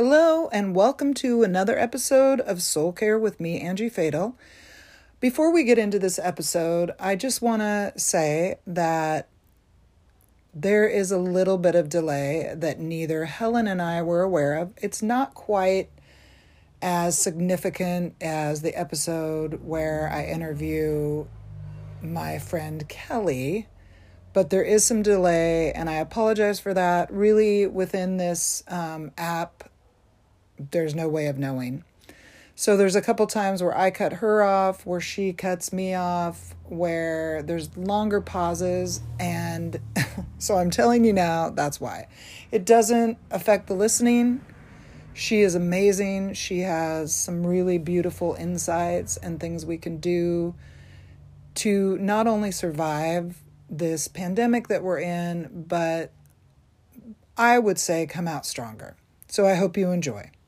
Hello, and welcome to another episode of Soul Care with me, Angie Fatal. Before we get into this episode, I just want to say that there is a little bit of delay that neither Helen and I were aware of. It's not quite as significant as the episode where I interview my friend Kelly, but there is some delay, and I apologize for that. Really, within this um, app, there's no way of knowing. So there's a couple times where I cut her off, where she cuts me off, where there's longer pauses. And so I'm telling you now, that's why. It doesn't affect the listening. She is amazing. She has some really beautiful insights and things we can do to not only survive this pandemic that we're in, but I would say come out stronger. So I hope you enjoy.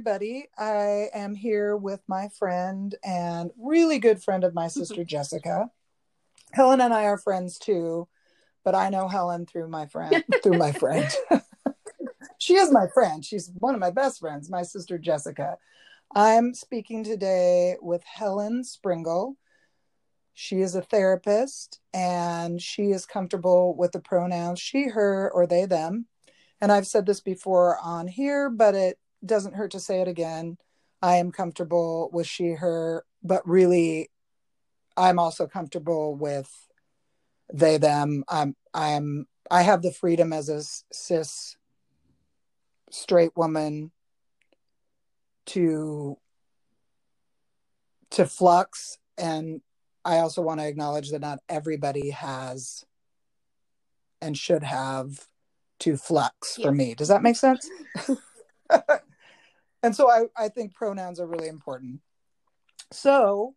Everybody. I am here with my friend and really good friend of my mm-hmm. sister, Jessica. Helen and I are friends too, but I know Helen through my friend, through my friend. she is my friend. She's one of my best friends, my sister, Jessica. I'm speaking today with Helen Springle. She is a therapist and she is comfortable with the pronouns she, her, or they, them. And I've said this before on here, but it doesn't hurt to say it again. I am comfortable with she, her, but really, I'm also comfortable with they, them. I'm, I'm, I have the freedom as a cis straight woman to to flux and i also want to acknowledge that not everybody has and should have to flux for me does that make sense and so I, I think pronouns are really important so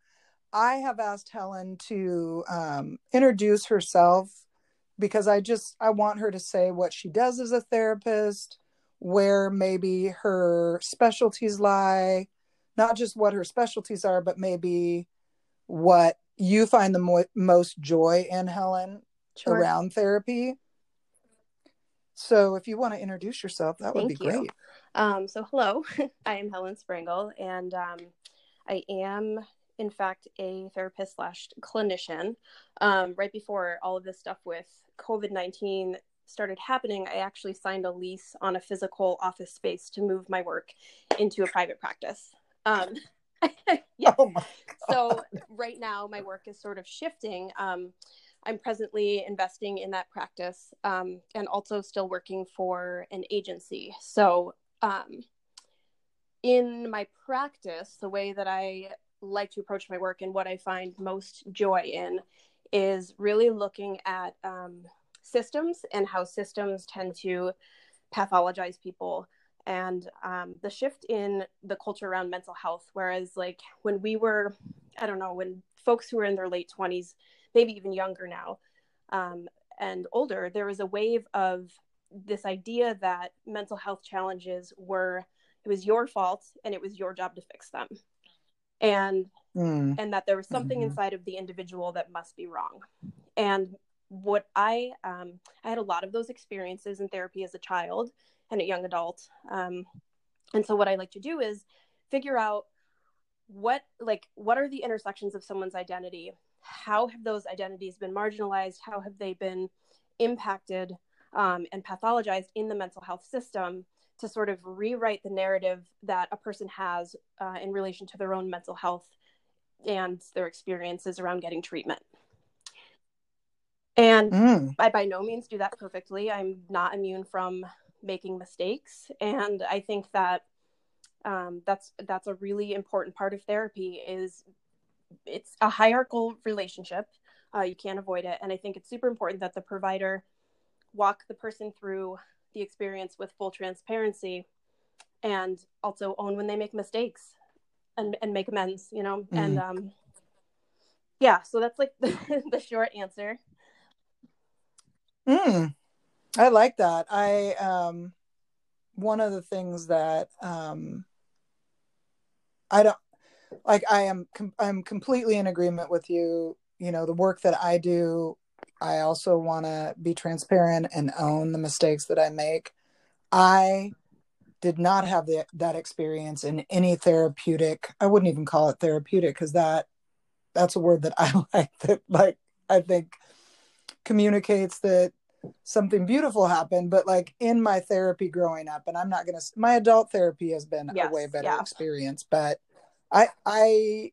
i have asked helen to um, introduce herself because i just i want her to say what she does as a therapist where maybe her specialties lie not just what her specialties are but maybe what you find the mo- most joy in helen Sure. around therapy so if you want to introduce yourself that would be you. great Um, so, hello, I am Helen Springle, and um, I am, in fact, a therapist slash clinician. Um, right before all of this stuff with COVID 19 started happening, I actually signed a lease on a physical office space to move my work into a private practice. Um, yeah. oh so right now my work is sort of shifting um, i'm presently investing in that practice um, and also still working for an agency so um, in my practice the way that i like to approach my work and what i find most joy in is really looking at um, systems and how systems tend to pathologize people. And um, the shift in the culture around mental health whereas like when we were i don't know when folks who were in their late 20s maybe even younger now um, and older there was a wave of this idea that mental health challenges were it was your fault and it was your job to fix them. And Mm, and that there was something Mhm. inside of the individual that must be wrong. And what i um, i had a lot of those experiences in therapy as a child and a young adult. Um, and so what i like to do is figure out what like what are the intersections of someone's identity? How have those identities been marginalized? How have they been impacted um, and pathologized in the mental health system to sort of rewrite the narrative that a person has uh, in relation to their own mental health and their experiences around getting treatment. And mm, I by no means do that perfectly. I'm not immune from making mistakes, and I think that um, that's that's a really important part of therapy. Is it's a hierarchical relationship. Uh, you can't avoid it, and I think it's super important that the provider walk the person through the experience with full transparency, and also own when they make mistakes. and and make amends you know mm. and um yeah so that's like the, the short answer mm. i like that i um one of the things that um i don't like i am com- i'm completely in agreement with you you know the work that i do i also want to be transparent and own the mistakes that i make i did not have the, that experience in any therapeutic i wouldn't even call it therapeutic because that that's a word that i like that like i think communicates that something beautiful happened but like in my therapy growing up and i'm not gonna my adult therapy has been yes, a way better yeah. experience but i i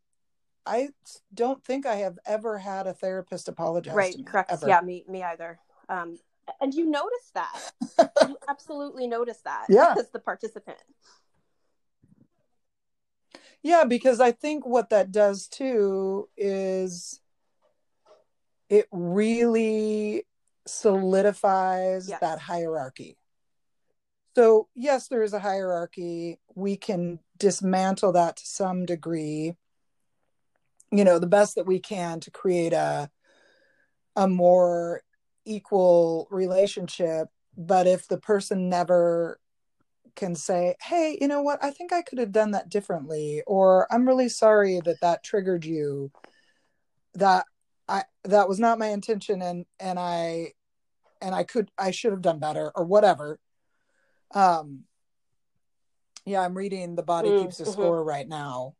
i don't think i have ever had a therapist apologize right me, correct. ever. yeah me me either. Um and you notice that. You absolutely notice that yeah. as the participant. Yeah because i think what that does too is it really solidifies yes. that hierarchy. So yes there is a hierarchy. We can dismantle that to some degree you know the best that we can to create a a more equal relationship. But if the person never can say hey you know what? I think i could have done that differently or i'm really sorry that that triggered you. That i that was not my intention and and i and i could i should have done better or whatever. Um yeah i'm reading the body mm, keeps a mm-hmm. score right now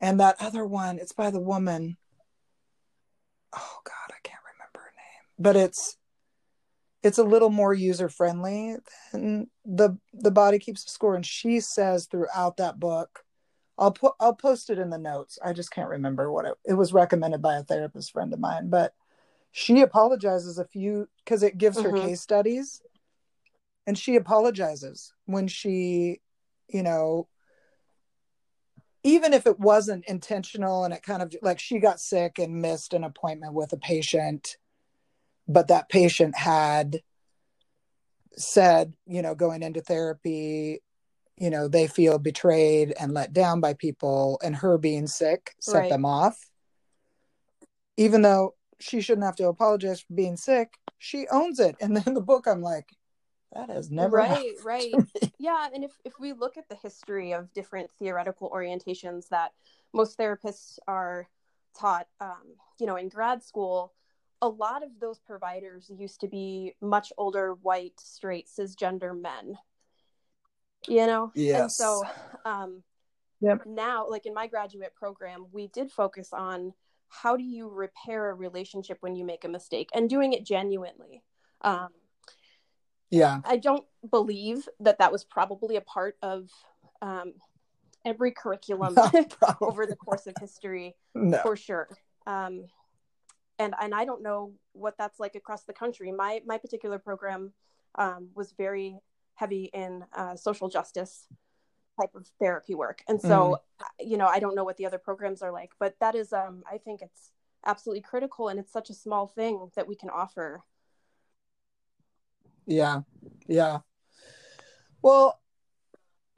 and that other one it's by the woman. Oh god I can't remember her name. but it's it's a little more user friendly than the the body keeps a score. And she says throughout that book i'll put i'll post it in the notes. I just can't remember what it, it was recommended by a therapist friend of mine. But she apologizes a few because it gives mm-hmm. her case studies. And she apologizes when she you know even if it wasn't intentional and it kind of like she got sick and missed an appointment with a patient but that patient had said, you know, going into therapy, you know, they feel betrayed and let down by people, and her being sick set right. them off. Even though she shouldn't have to apologize for being sick, she owns it. And then the book, I'm like, that has never right right yeah and if, if we look at the history of different theoretical orientations that most therapists are taught um, you know in grad school a lot of those providers used to be much older white straight cisgender men you know yes. and so um yep. now like in my graduate program we did focus on how do you repair a relationship when you make a mistake and doing it genuinely um yeah i don't believe that that was probably a part of um every curriculum over the course of history no. for sure um and and I don't know what that's like across the country. My my particular program um, was very heavy in uh, social justice type of therapy work, and so mm. you know I don't know what the other programs are like, but that is um, I think it's absolutely critical, and it's such a small thing that we can offer. Yeah, yeah. Well,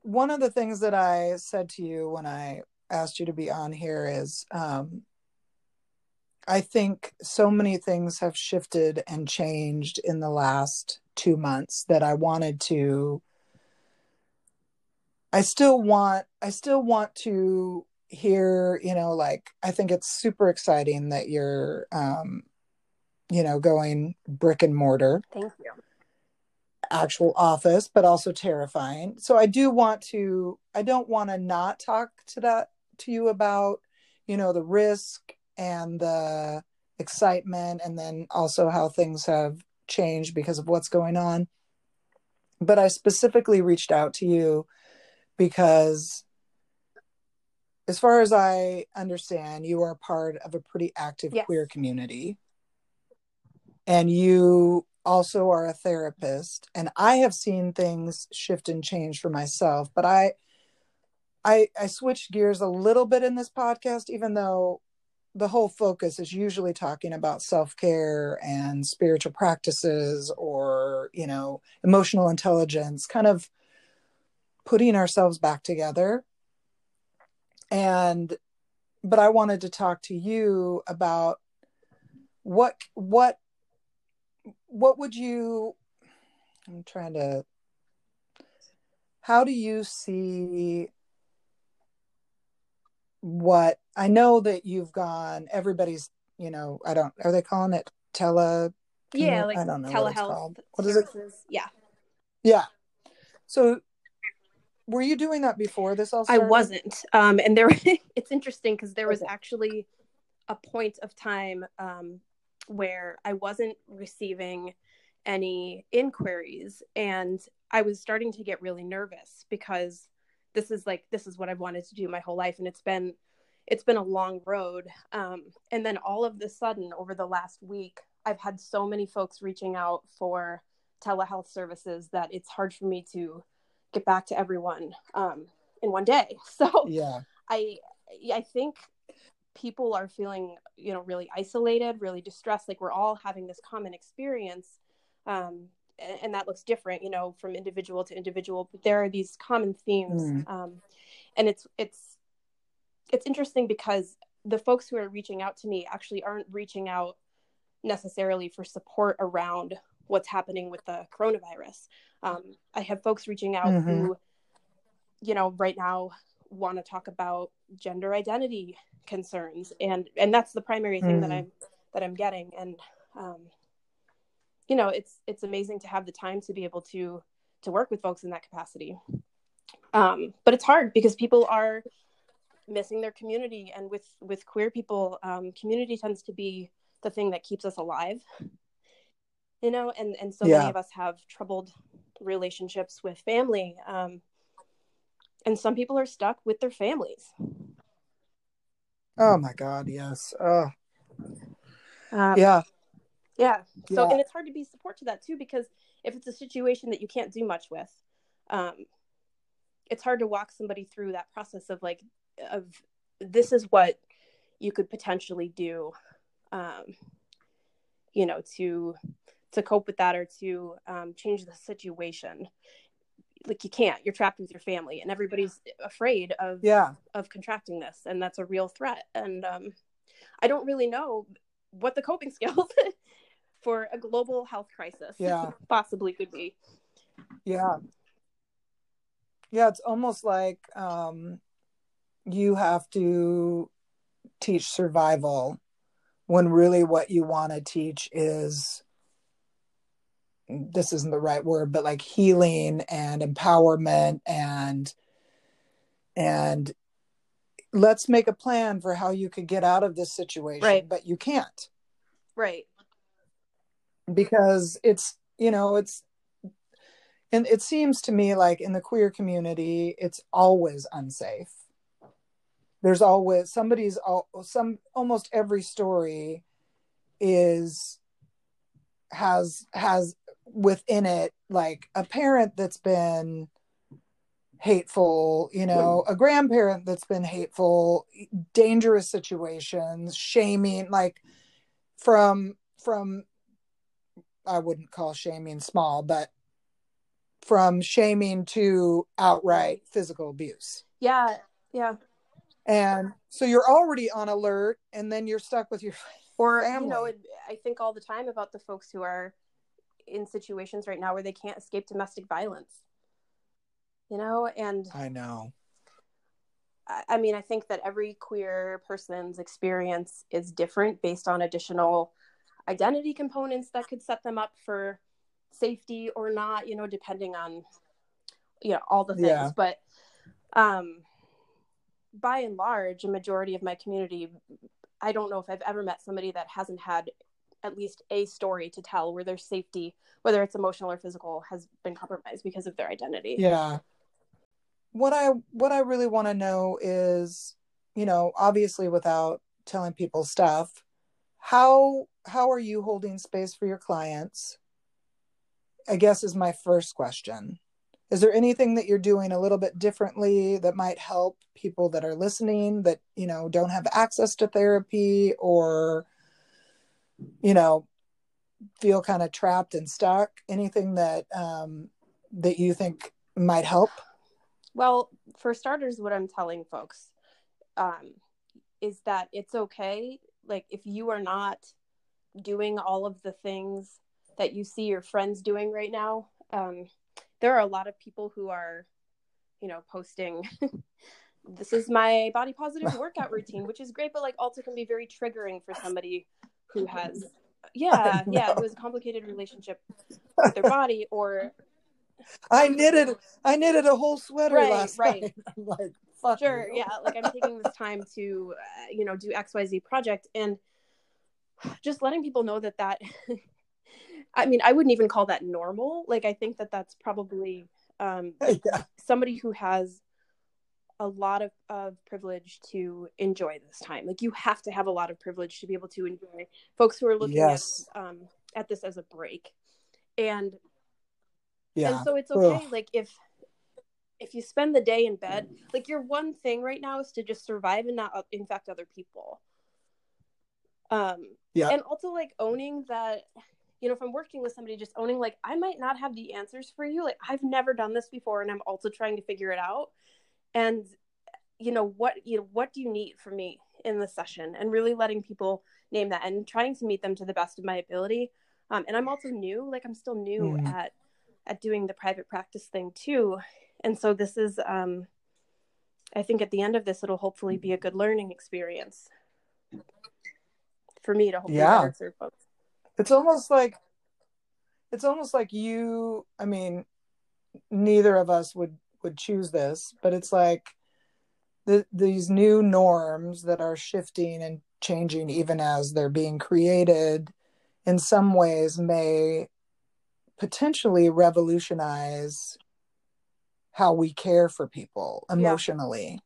one of the things that I said to you when I asked you to be on here is um, I think so many things have shifted and changed in the last two months that I wanted to. I still want, I still want to hear, you know, like, I think it's super exciting that you're, um, you know, going brick and mortar. Thank you. Actual office, but also terrifying. So I do want to, I don't want to not talk to that, to you about, you know, the risk and the excitement and then also how things have changed because of what's going on but i specifically reached out to you because as far as i understand you are part of a pretty active yes. queer community and you also are a therapist and i have seen things shift and change for myself but i i i switched gears a little bit in this podcast even though the whole focus is usually talking about self-care and spiritual practices or you know emotional intelligence kind of putting ourselves back together. And but I wanted to talk to you about what what what would you I'm trying to how do you see what I know that you've gone everybody's you know I don't are they calling it tele yeah like I don't know telehealth what what is it? yeah. Yeah. So were you doing that before this all I wasn't. Um, and there, it's interesting because there was actually a point of time um, where I wasn't receiving any inquiries, and I was starting to get really nervous because this is like this is what I've wanted to do my whole life, and it's been it's been a long road. Um, and then all of the sudden, over the last week, I've had so many folks reaching out for telehealth services that it's hard for me to get back to everyone um, in one day. So yeah I I think people are feeling you know really isolated, really distressed. Like we're all having this common experience, um, and, and that looks different, you know, from individual to individual. But there are these common themes, Mm. um, and it's it's it's interesting because the folks who are reaching out to me actually aren't reaching out necessarily for support around what's happening with the coronavirus. Um, I have folks reaching out Mhm. who, you know, right now want to talk about gender identity concerns, and and that's the primary thing that Mhm. I'm that I'm getting, and um, you know, it's it's amazing to have the time to be able to to work with folks in that capacity. Um, but it's hard because people are missing their community, and with with queer people, um, community tends to be the thing that keeps us alive you know and and so Yeah. many of us have troubled relationships with family um and some people are stuck with their families. Oh my god yes. Oh um, yeah. Yeah so Yeah. and it's hard to be support to that too because if it's a situation that you can't do much with um it's hard to walk somebody through that process of like of this is what you could potentially do um you know to to cope with that or to um, change the situation like you can't you're trapped with your family and everybody's afraid of yeah. of contracting this and that's a real threat and um, i don't really know what the coping skills for a global health crisis Yeah. possibly could be. Yeah. Yeah it's almost like um you have to teach survival when really what you want to teach is this isn't the right word but like healing and empowerment and and let's make a plan for how you could get out of this situation Right. but you can't. Right. Because it's you know it's and it seems to me like in the queer community it's always unsafe. There's always somebody's all some almost every story is has has within it like a parent that's been hateful you know a grandparent that's been hateful dangerous situations shaming like from from I wouldn't call shaming small, but from shaming to outright physical abuse. yeah yeah And so you're already on alert and then you're stuck with your or family. you know i think all the time about the folks who are in situations right now where they can't escape domestic violence you know and I know. I- I mean, I think that every queer person's experience is different based on additional identity components that could set them up for safety or not, you know, depending on, you know, all the things. Yeah. But um, by and large, a majority of my community, I don't know if I've ever met somebody that hasn't had at least a story to tell where their safety, whether it's emotional or physical, has been compromised because of their identity. Yeah. What I what I really want to know is, you know, obviously without telling people stuff, how how are you holding space for your clients? I guess is my first question. Is there anything that you're doing a little bit differently that might help people that are listening that, you know, don't have access to therapy or you know, feel kind of trapped and stuck? Anything that um that you think might help? Well, for starters, what I'm telling folks um, is that it's okay. Like if you are not doing all of the things that you see your friends doing right now, um, there are a lot of people who are, you know, posting. this is my body positive workout routine, which is great, but like also can be very triggering for somebody who has, yeah, yeah, who has a complicated relationship with their body or I knitted I knitted a whole sweater right, last right. night. I'm like, fuck sure, you. yeah, like I'm taking this time to, uh, you know, do X Y Z project and just letting people know that that. I mean, I wouldn't even call that normal. Like, I think that that's probably um, yeah. somebody who has a lot of, of privilege to enjoy this time. Like, you have to have a lot of privilege to be able to enjoy folks who are looking Yes. at um, at this as a break. And Yeah. and so it's okay like if if you spend the day in bed like your one thing right now is to just survive and not uh, infect other people um Yeah. and also like owning that you know if i'm working with somebody just owning like i might not have the answers for you like i've never done this before and i'm also trying to figure it out and you know what you know what do you need from me in the session and really letting people name that and trying to meet them to the best of my ability um, and i'm also new like i'm still new Mm. at at doing the private practice thing too and so this is um i think at the end of this it'll hopefully be a good learning experience for me to hopefully Yeah. serve folks it's almost like it's almost like you i mean neither of us would would choose this but it's like the, these new norms that are shifting and changing even as they're being created in some ways may potentially revolutionize how we care for people Yeah. emotionally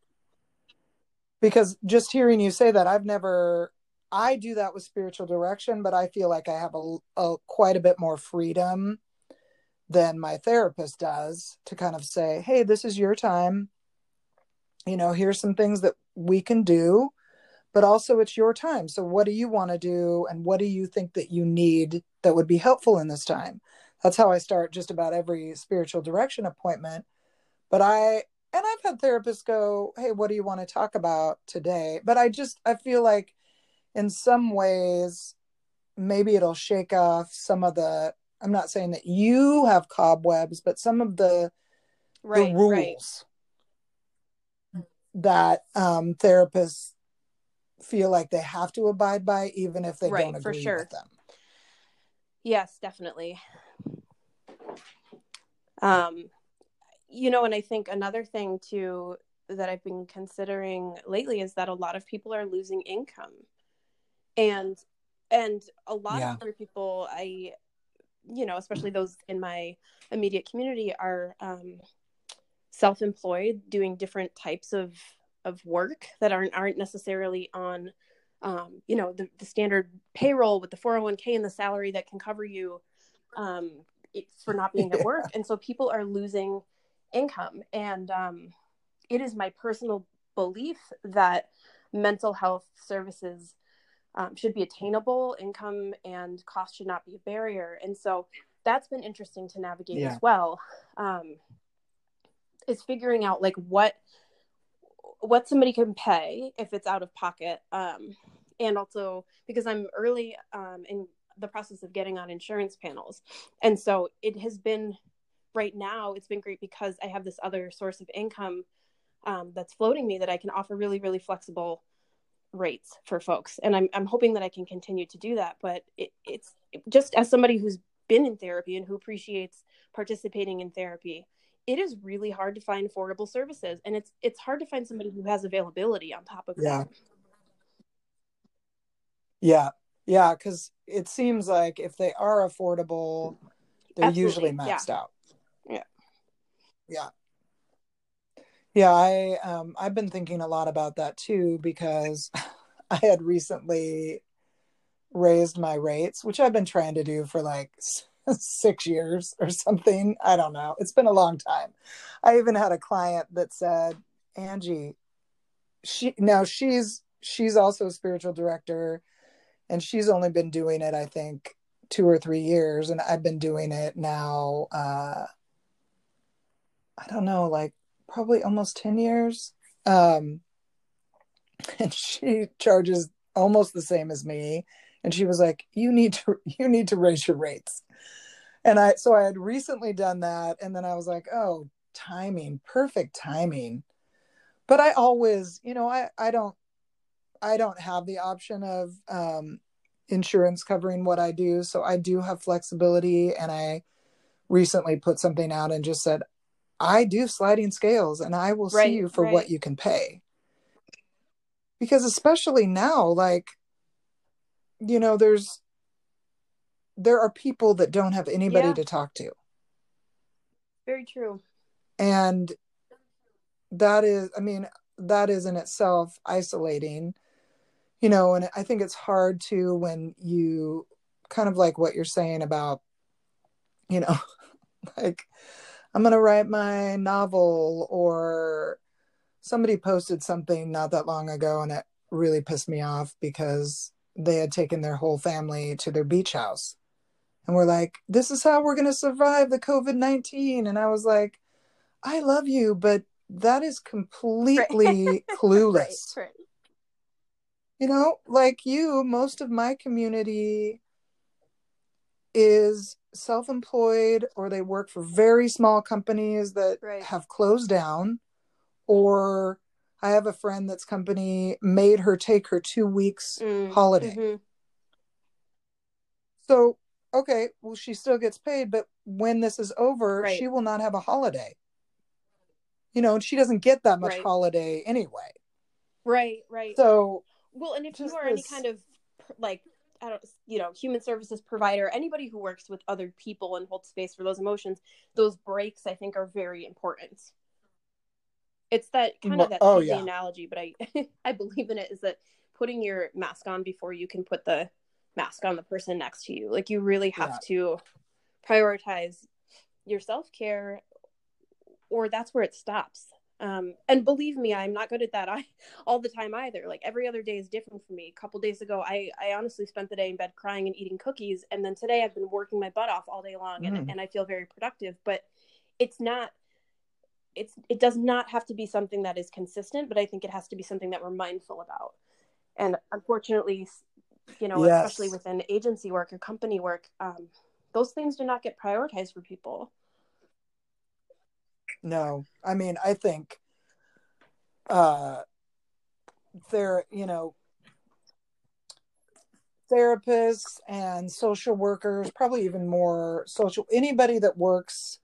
because just hearing you say that i've never i do that with spiritual direction but i feel like i have a, a quite a bit more freedom than my therapist does to kind of say hey this is your time. You know here's some things that we can do but also it's your time. So what do you want to do? And what do you think that you need that would be helpful in this time? That's how i start just about every spiritual direction appointment. But i and i've had therapists go hey what do you want to talk about today? But i just i feel like in some ways maybe it'll shake off some of the i'm not saying that you have cobwebs but some of the right the rules right that um, therapists feel like they have to abide by, even if they Right, don't for agree sure. with them. Yes, definitely. Um, you know, and I think another thing too that I've been considering lately is that a lot of people are losing income, and and a lot Yeah. of other people, I, you know, especially those in my immediate community, are um, self-employed, doing different types of of work that aren't aren't necessarily on um, you know the, the standard payroll with the 401k and the salary that can cover you um, for not being at work. And so people are losing income. And um, it is my personal belief that mental health services um, should be attainable income and cost should not be a barrier. And so that's been interesting to navigate Yeah. as well. Um, is figuring out like what what somebody can pay if it's out of pocket um, and also because i'm early um, in the process of getting on insurance panels. And so it has been right now it's been great because i have this other source of income um, that's floating me that i can offer really really flexible rates for folks and i'm, I'm hoping that i can continue to do that but it, it's just as somebody who's been in therapy and who appreciates participating in therapy it is really hard to find affordable services and it's it's hard to find somebody who has availability on top of Yeah. that Yeah. Yeah. Because it seems like if they are affordable, they're usually Absolutely, yeah. maxed out. Yeah. Yeah. Yeah. I, um, I've been thinking a lot about that too because I had recently raised my rates, which I've been trying to do for like six years or something. I don't know. It's been a long time. I even had a client that said, Angie, she now she's she's also a spiritual director and she's only been doing it, I think, two or three years. And I've been doing it now uh I don't know, like probably almost 10 years. Um and she charges almost the same as me. And she was like you need to you need to raise your rates. And i so i had recently done that and then i was like oh timing perfect timing. But i always you know i i don't i don't have the option of um insurance covering what i do. So i do have flexibility and i recently put something out and just said i do sliding scales and i will Right, see you for right. what you can pay because especially now like you know there's there are people that don't have anybody Yeah. to talk to Very true. and that is i mean that is in itself isolating you know and i think it's hard to when you kind of like what you're saying about you know like i'm going to write my novel or somebody posted something not that long ago and it really pissed me off because they had taken their whole family to their beach house. And we're like this is how we're going to survive the covid-19 and i was like i love you but that is completely clueless Right, right. you know like you most of my community is self-employed or they work for very small companies that Right. have closed down or i have a friend that's company made her take her two weeks Mm, holiday mhm. so okay well she still gets paid but when this is over Right. she will not have a holiday you know and she doesn't get that much Right. holiday anyway Right, right. so Well, and if you are any kind of like I don't you know human services provider, anybody who works with other people and holds space for those emotions, those breaks I think are very important. It's that kind of that oh, yeah. analogy, but I I believe in it. Is that putting your mask on before you can put the mask on the person next to you? Like you really have Yeah. to prioritize your self care, or that's where it stops. Um, and believe me, I'm not good at that I, all the time either. Like every other day is different for me. A couple days ago, I, I honestly spent the day in bed crying and eating cookies. And then today I've been working my butt off all day long and, Mm. and I feel very productive, but it's not, it's, it does not have to be something that is consistent, but I think it has to be something that we're mindful about. And unfortunately, you know, Yes. especially within agency work or company work, um, those things do not get prioritized for people. No, I mean, I think uh there, you know, therapists and social workers, probably even more social anybody that works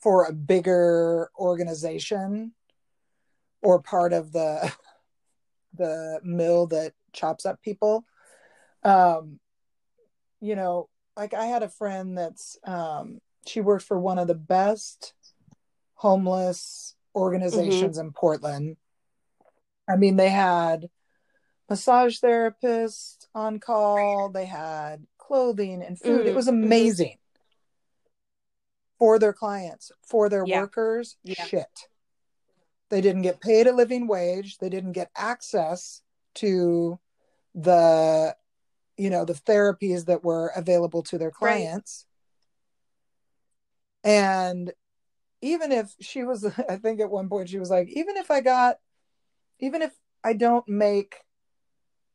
for a bigger organization or part of the the mill that chops up people. Um you know, like I had a friend that's um she worked for one of the best homeless organizations in Portland. I mean, they had massage therapists on call, they had clothing and food. It Mhm, was mhm. amazing for their clients, for their Yeah. workers. Yeah. Shit. They didn't get paid a living wage, they didn't get access to the you know the therapies that were available to their clients and even if she was i think at one point she was like even if i got even if i don't make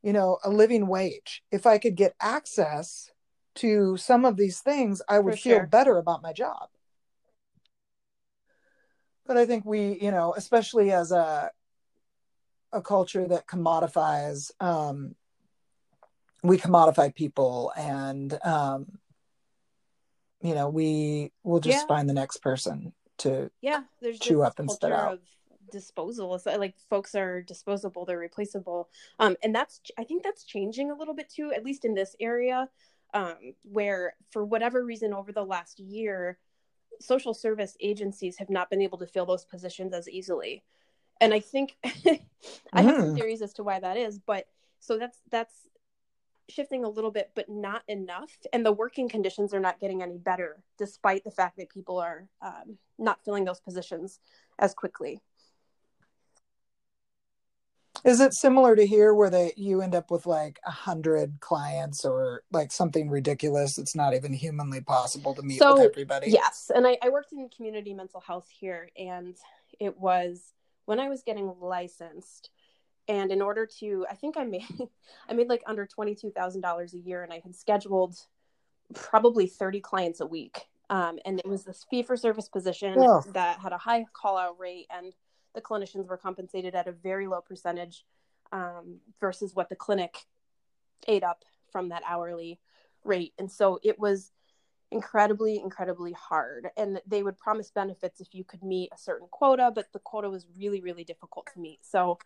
you know a living wage if i could get access to some of these things i would feel better about my job. But i think we you know especially as a a culture that commodifies um we commodify people and um you know we will just Yeah. find the next person to yeah there's chew up and spit out. of disposal like folks are disposable they're replaceable um and that's i think that's changing a little bit too at least in this area um where for whatever reason over the last year social service agencies have not been able to fill those positions as easily and i think i have some Mm. theories as to why that is but so that's that's shifting a little bit but not enough and the working conditions are not getting any better despite the fact that people are um, not filling those positions as quickly Is it similar to here where they you end up with like a hundred clients or like something ridiculous? It's not even humanly possible to meet So, with everybody. yes and I, I worked in community mental health here and it was when i was getting licensed and in order to i think i made i made like under $22000 a year and i had scheduled probably 30 clients a week. Um, and it was this fee for service position Yeah. that had a high call out rate and the clinicians were compensated at a very low percentage um, versus what the clinic ate up from that hourly rate. And so it was incredibly incredibly hard. And they would promise benefits if you could meet a certain quota but the quota was really really difficult to meet. So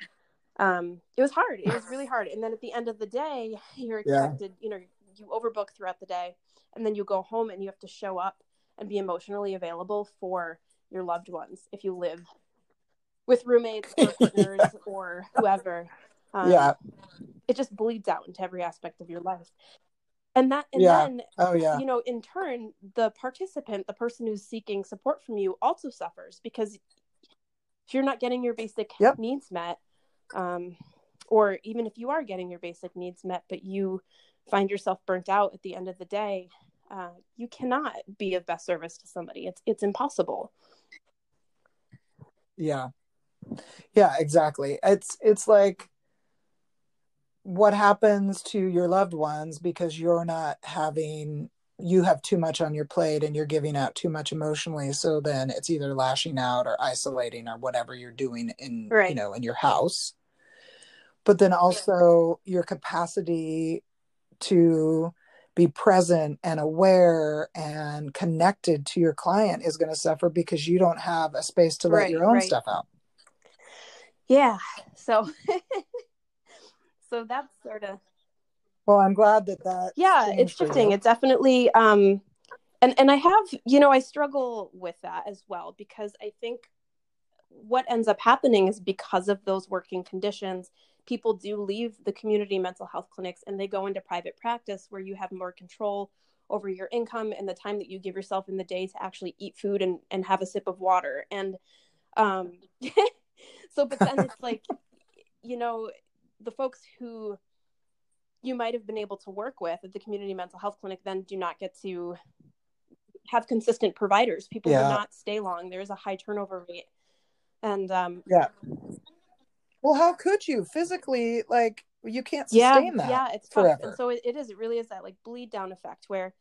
um, it was hard it was really hard and then at the end of the day you're Yeah. expected you know you overbook throughout the day and then you go home and you have to show up and be emotionally available for your loved ones if you live with roommates or partners or whoever um, yeah. it just bleeds out into every aspect of your life and that and Yeah. then Oh yeah. you know in turn the participant the person who's seeking support from you also suffers because if you're not getting your basic Yep. needs met um, or even if you are getting your basic needs met but you find yourself burnt out at the end of the day uh, you cannot be of best service to somebody it's it's impossible Yeah. Yeah, exactly. It's it's like what happens to your loved ones because you're not having you have too much on your plate and you're giving out too much emotionally so then it's either lashing out or isolating or whatever you're doing in you know in your house. But then also your capacity to be present and aware and connected to your client is going to suffer because you don't have a space to let Right, your own right. stuff out. Yeah so so that's sort of Well, I'm glad that that. yeah it's shifting you. it definitely um and and i have you know i struggle with that as well because i think what ends up happening is because of those working conditions people do leave the community mental health clinics and they go into private practice where you have more control over your income and the time that you give yourself in the day to actually eat food and, and have a sip of water and um so but then it's like you know the folks who you might have been able to work with at the community mental health clinic then do not get to have consistent providers people Yeah. do not stay long there's a high turnover rate and um Yeah. Well, how could you physically like you can't yeah sustain that? yeah it's tough forever. and so it, it is it really is that like bleed down effect where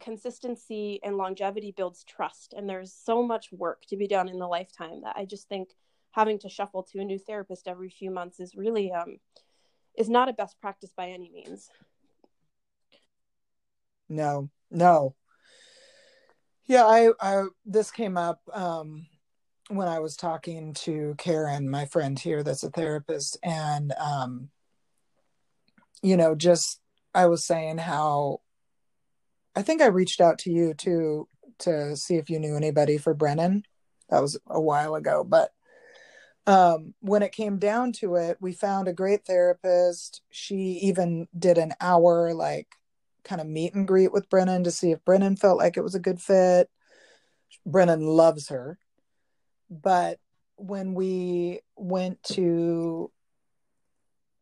consistency and longevity builds trust and there's so much work to be done in the lifetime that i just think having to shuffle to a new therapist every few months is really um is not a best practice by any means No, no. Yeah, I, I this came up um when I was talking to Karen, my friend here that's a therapist, and um you know, just I was saying how I think I reached out to you too to see if you knew anybody for Brennan. That was a while ago, but um when it came down to it, we found a great therapist. She even did an hour like kind of meet and greet with Brennan to see if Brennan felt like it was a good fit. Brennan loves her. But when we went to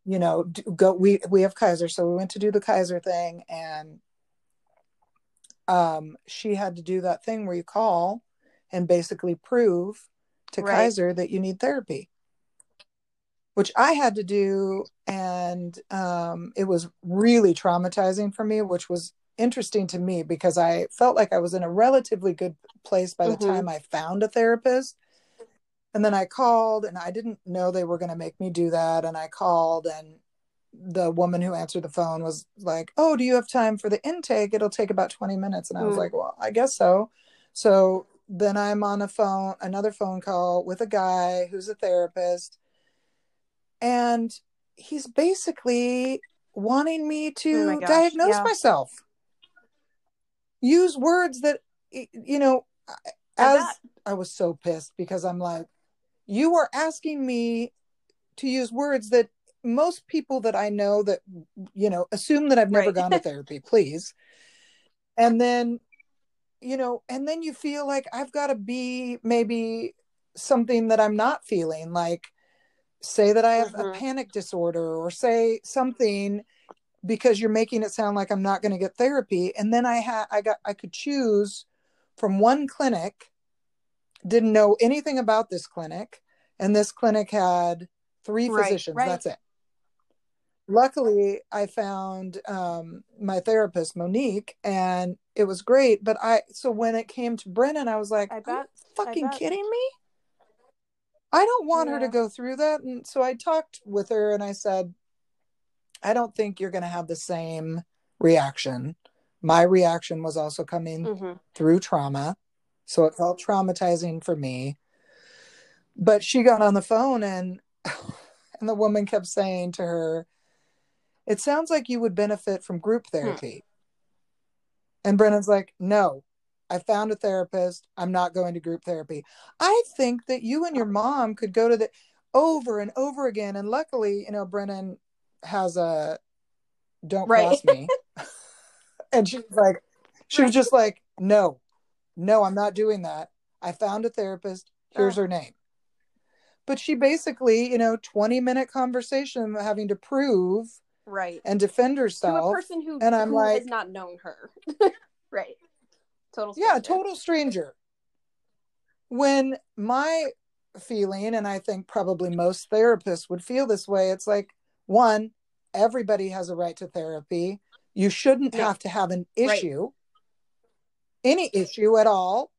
you know go we we have Kaiser so we went to do the Kaiser thing and um she had to do that thing where you call and basically prove to Right. Kaiser that you need therapy which I had to do and um it was really traumatizing for me which was interesting to me because I felt like I was in a relatively good place by the Mhm. time I found a therapist and then I called and I didn't know they were going to make me do that and I called and the woman who answered the phone was like, "Oh, do you have time for the intake? It'll take about 20 minutes." And I was Hmm. like, "Well, I guess so." So then I'm on a phone, another phone call with a guy who's a therapist and he's basically wanting me Oh to my diagnose yeah. myself. Use words that you know as bet. I was so pissed because I'm like, you are asking me to use words that most people that I know that, you know, assume that I've never Right. gone to therapy, please. And then, you know, and then you feel like I've got to be maybe something that I'm not feeling, like say that I have a Mhm. panic disorder or say something because you're making it sound like I'm not going to get therapy. And then I had, I got, I could choose from one clinic, didn't know anything about this clinic. And this clinic had three Right, physicians. right. That's it. Luckily, I found um, my therapist, Monique, and it was great. But I, so when it came to Brennan, I was like, I "Are you bet. I fucking bet. kidding me? I don't want her to go through that. And so I talked with her and I said, I don't think you're going to have the same reaction. My reaction was also coming hmm through trauma. So it felt traumatizing for me. But she got on the phone and and the woman kept saying to her, It sounds like you would benefit from group therapy. And Brennan's like, No, I found a therapist. I'm not going to group therapy. I think that you and your mom could go to the over and over again. And luckily, you know, Brennan has a don't Right. cross me. and she was like, she was just like, no, no, I'm not doing that. I found a therapist. Here's Oh. her name. But she basically, you know, 20 minute conversation having to prove Right. and defend herself To a person who, and I'm who like- has not known her. right. Total. yeah, stranger. total stranger. When my feeling, and I think probably most therapists would feel this way, it's like, one, everybody has a right to therapy. You shouldn't Yeah. have to have an Right. issue, any issue at all.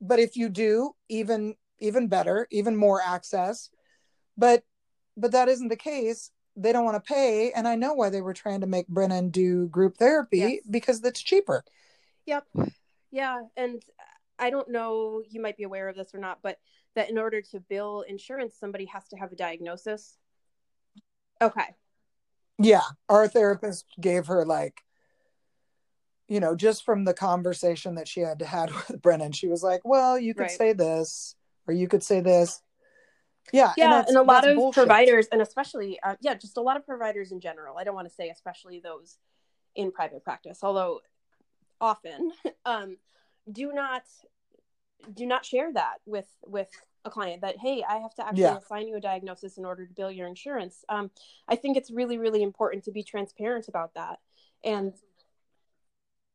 But if you do, even even better, even more access. But but that isn't the case. They don't want to pay, and I know why they were trying to make Brennan do group therapy Yes. because it's cheaper. Yep. Yeah, and I don't know. You might be aware of this or not, but that in order to bill insurance, somebody has to have a diagnosis. Okay. Yeah, our therapist gave her like, you know, just from the conversation that she had had with Brennan, she was like, "Well, you could Right. say this, or you could say this." Yeah, yeah that's- and a lot of bullshit. providers and especially uh, yeah just a lot of providers in general i don't want to say especially those in private practice although often um, do not do not share that with with a client that hey i have to actually Yeah. assign you a diagnosis in order to bill your insurance um, i think it's really really important to be transparent about that and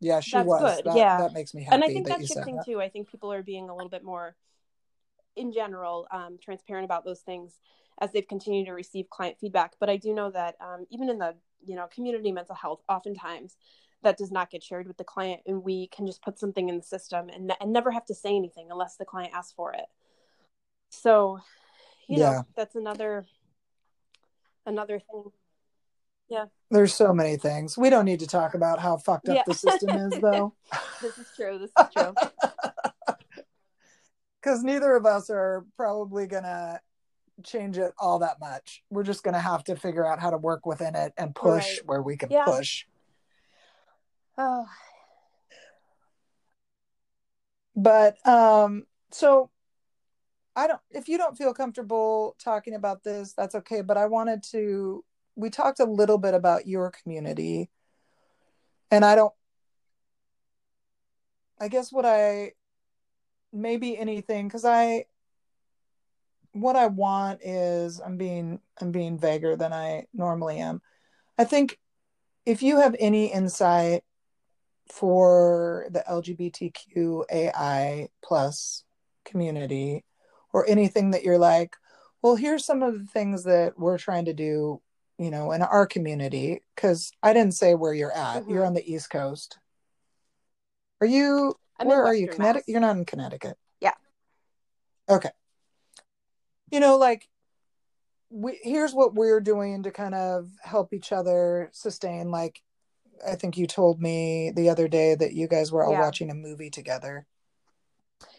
Yeah, she That's was. good, That, yeah. that makes me happy and i think that that's shifting that. too i think people are being a little bit more in general um, transparent about those things as they've continued to receive client feedback but i do know that um, even in the you know community mental health oftentimes that does not get shared with the client and we can just put something in the system and, and never have to say anything unless the client asks for it so you Yeah. know that's another another thing Yeah. There's so many things. We don't need to talk about how fucked up Yeah. the system is, though, this is true this is true because neither of us are probably gonna change it all that much. We're just gonna have to figure out how to work within it and push Right. where we can Yeah. push. oh but um so i don't if you don't feel comfortable talking about this that's okay but i wanted to we talked a little bit about your community and i don't i guess what i maybe anything because i what i want is i'm being i'm being vaguer than i normally am i think if you have any insight for the LGBTQAI plus community or anything that you're like, well, here's some of the things that we're trying to do, you know, in our community. Cause I didn't say where you're at. Mhm. You're on the East Coast. Are you, I'm where are you? Connecticut? You're not in Connecticut. Yeah. Okay. You know, like, we, here's what we're doing to kind of help each other sustain like I think you told me the other day that you guys were all Yeah. watching a movie together.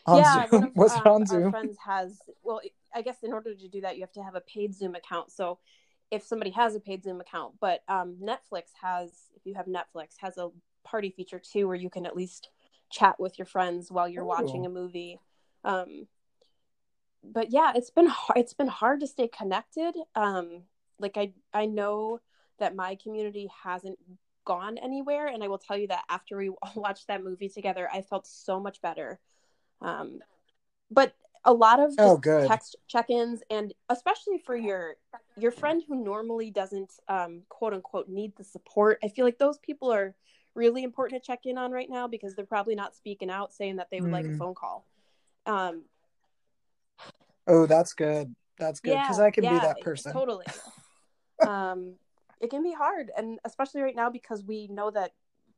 On yeah, Zoom. of Was it um, on Zoom? friends has. Well, I guess in order to do that, you have to have a paid Zoom account. So, if somebody has a paid Zoom account, but um, Netflix has, if you have Netflix, has a party feature too, where you can at least chat with your friends while you're watching a movie. Um, but yeah, it's been hard. It's been hard to stay connected. Um, like I, I know that my community hasn't gone anywhere, and I will tell you that after we watched that movie together, I felt so much better. Um, but a lot of Oh, good. text check-ins, and especially for your your friend who normally doesn't um, quote unquote need the support, I feel like those people are really important to check in on right now because they're probably not speaking out saying that they would like a Mm. phone call. Um, Oh, that's good. that's good because I can yeah, be that person. Totally. um, it can be hard, and especially right now because we know that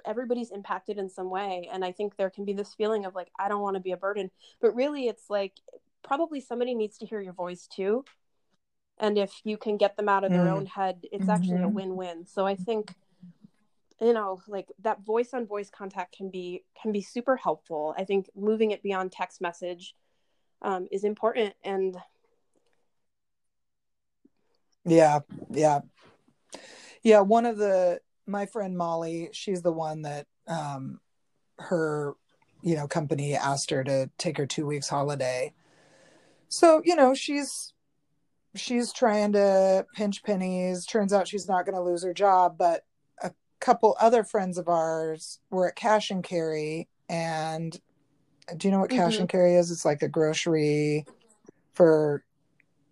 everybody's impacted in some way, and I think there can be this feeling of like I don't want to be a burden, but really it's like probably somebody needs to hear your voice too, and if you can get them out of their Mm. own head, it's actually a Mhm. win-win. So I think you know like that voice on voice contact can be can be super helpful i think moving it beyond text message um, is important and Yeah, yeah, yeah. One of the my friend Molly, she's the one that um, her you know company asked her to take her two weeks holiday. So you know she's she's trying to pinch pennies. Turns out she's not going to lose her job, but couple other friends of ours were at Cash and Carry, and do you know what Cash Mhm. and Carry is? It's like a grocery for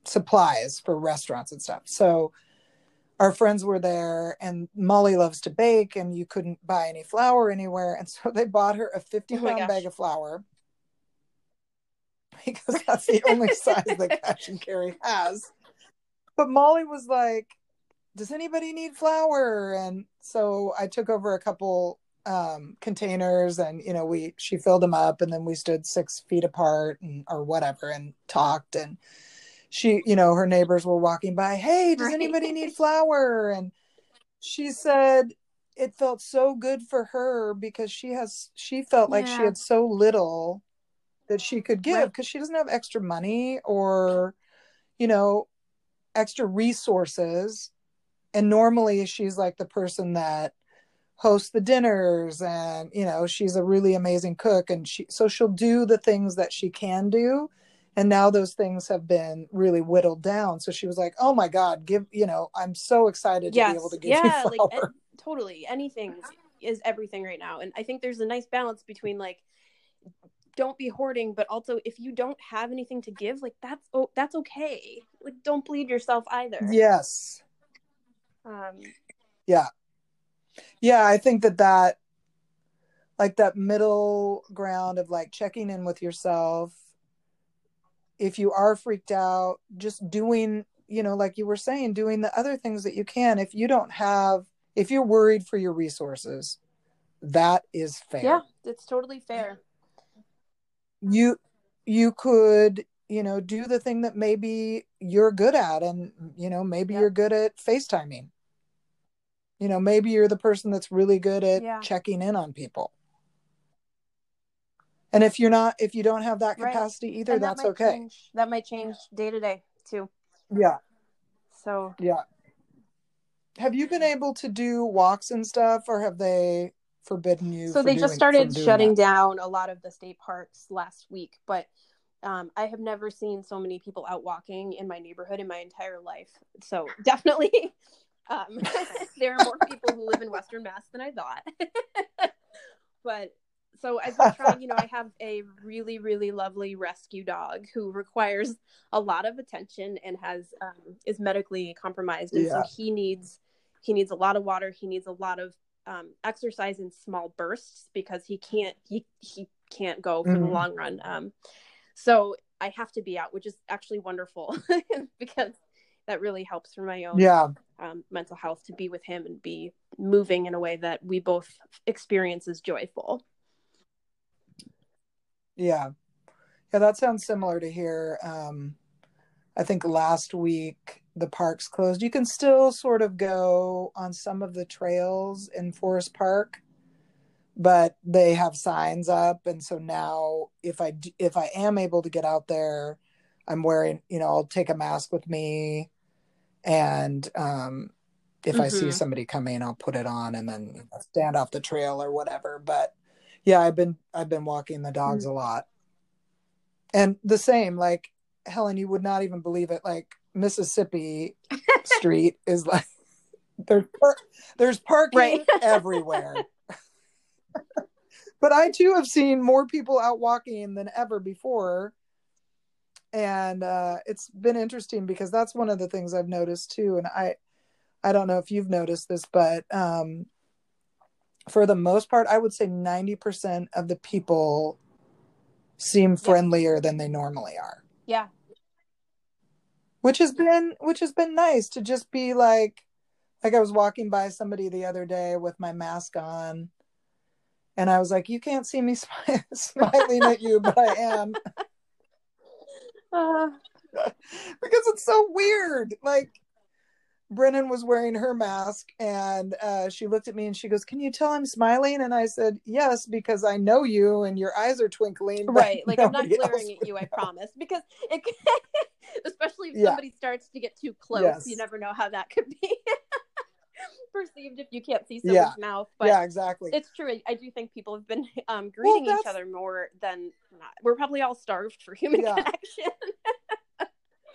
supplies for restaurants and stuff. So our friends were there and Molly loves to bake and you couldn't buy any flour anywhere. And so they bought her a 50 Oh pound gosh. bag of flour because that's the only size that cash and carry has. But Molly was like, does anybody need flour? And so I took over a couple um containers and you know we she filled them up and then we stood six feet apart and or whatever and talked and she you know her neighbors were walking by hey does anybody need flour and she said it felt so good for her because she has she felt like she had so little that she could give Right. because she doesn't have extra money or you know extra resources and normally she's like the person that hosts the dinners and you know she's a really amazing cook and she so she'll do the things that she can do. And now those things have been really whittled down. So she was like oh my god give you know i'm so excited to be able to give yeah you like flour. eh, totally. Anything is everything right now. And i think there's a nice balance between like don't be hoarding but also if you don't have anything to give like that's oh that's okay. Like don't bleed yourself either. Yes um yeah. Yeah i think that that like that middle ground of like checking in with yourself if you are freaked out just doing you know like you were saying doing the other things that you can. If you don't have if you're worried for your resources that is fair. Yeah it's totally fair. You you could you know do the thing that maybe you're good at and you know maybe Yeah. you're good at facetiming you know maybe you're the person that's really good at Yeah. checking in on people. And if you're not if you don't have that Right. capacity either and that that's might okay. change, that might change day to day too. Yeah. So. Yeah. Have you been able to do walks and stuff or have they forbidden you so they doing- just started shutting that? down a lot of the state parks last week but um, i have never seen so many people out walking in my neighborhood in my entire life. So definitely um, there are more people who live in western mass than i thought. But so i've been trying you know i have a really really lovely rescue dog who requires a lot of attention and has um, is medically compromised. And Yeah. so he needs he needs a lot of water. He needs a lot of um, exercise in small bursts because he can't he he can't go for the Mhm. long run. Um, so i have to be out which is actually wonderful because that really helps for my own yeah um, mental health to be with him and be moving in a way that we both experience as joyful Yeah. Yeah, that sounds similar to here. Um, I think last week the parks closed. You can still sort of go on some of the trails in Forest Park, but they have signs up and so now if I, if I am able to get out there, I'm wearing, you know, I'll take a mask with me and um if I see Mhm. somebody coming, I'll put it on and then you know, stand off the trail or whatever. But yeah, I've been I've been walking the dogs a lot. And the same, like Helen, you would not even believe it. Like Mississippi Street is like there's par- there's parking Right. everywhere. but I too have seen more people out walking than ever before. And uh, it's been interesting because that's one of the things I've noticed too. And I, I don't know if you've noticed this, but um, for the most part, I would say 90% of the people seem friendlier than they normally are, yeah which has been which has been nice to just be like like I was walking by somebody the other day with my mask on and I was like, you can't see me smiling at you, but I am. Uh, because it's so weird. Like Brennan was wearing her mask and uh, she looked at me and she goes, Can you tell I'm smiling? And I said, Yes, because I know you and your eyes are twinkling. right. Like I'm not glaring at you, I promise. Because it especially if Yeah. somebody starts to get too close, Yes. you never know how that could be perceived if you can't see Yeah. someone's mouth. But yeah, exactly. it's true. I- do think people have been um, greeting each other more than not. We're probably all starved for human Yeah. connection.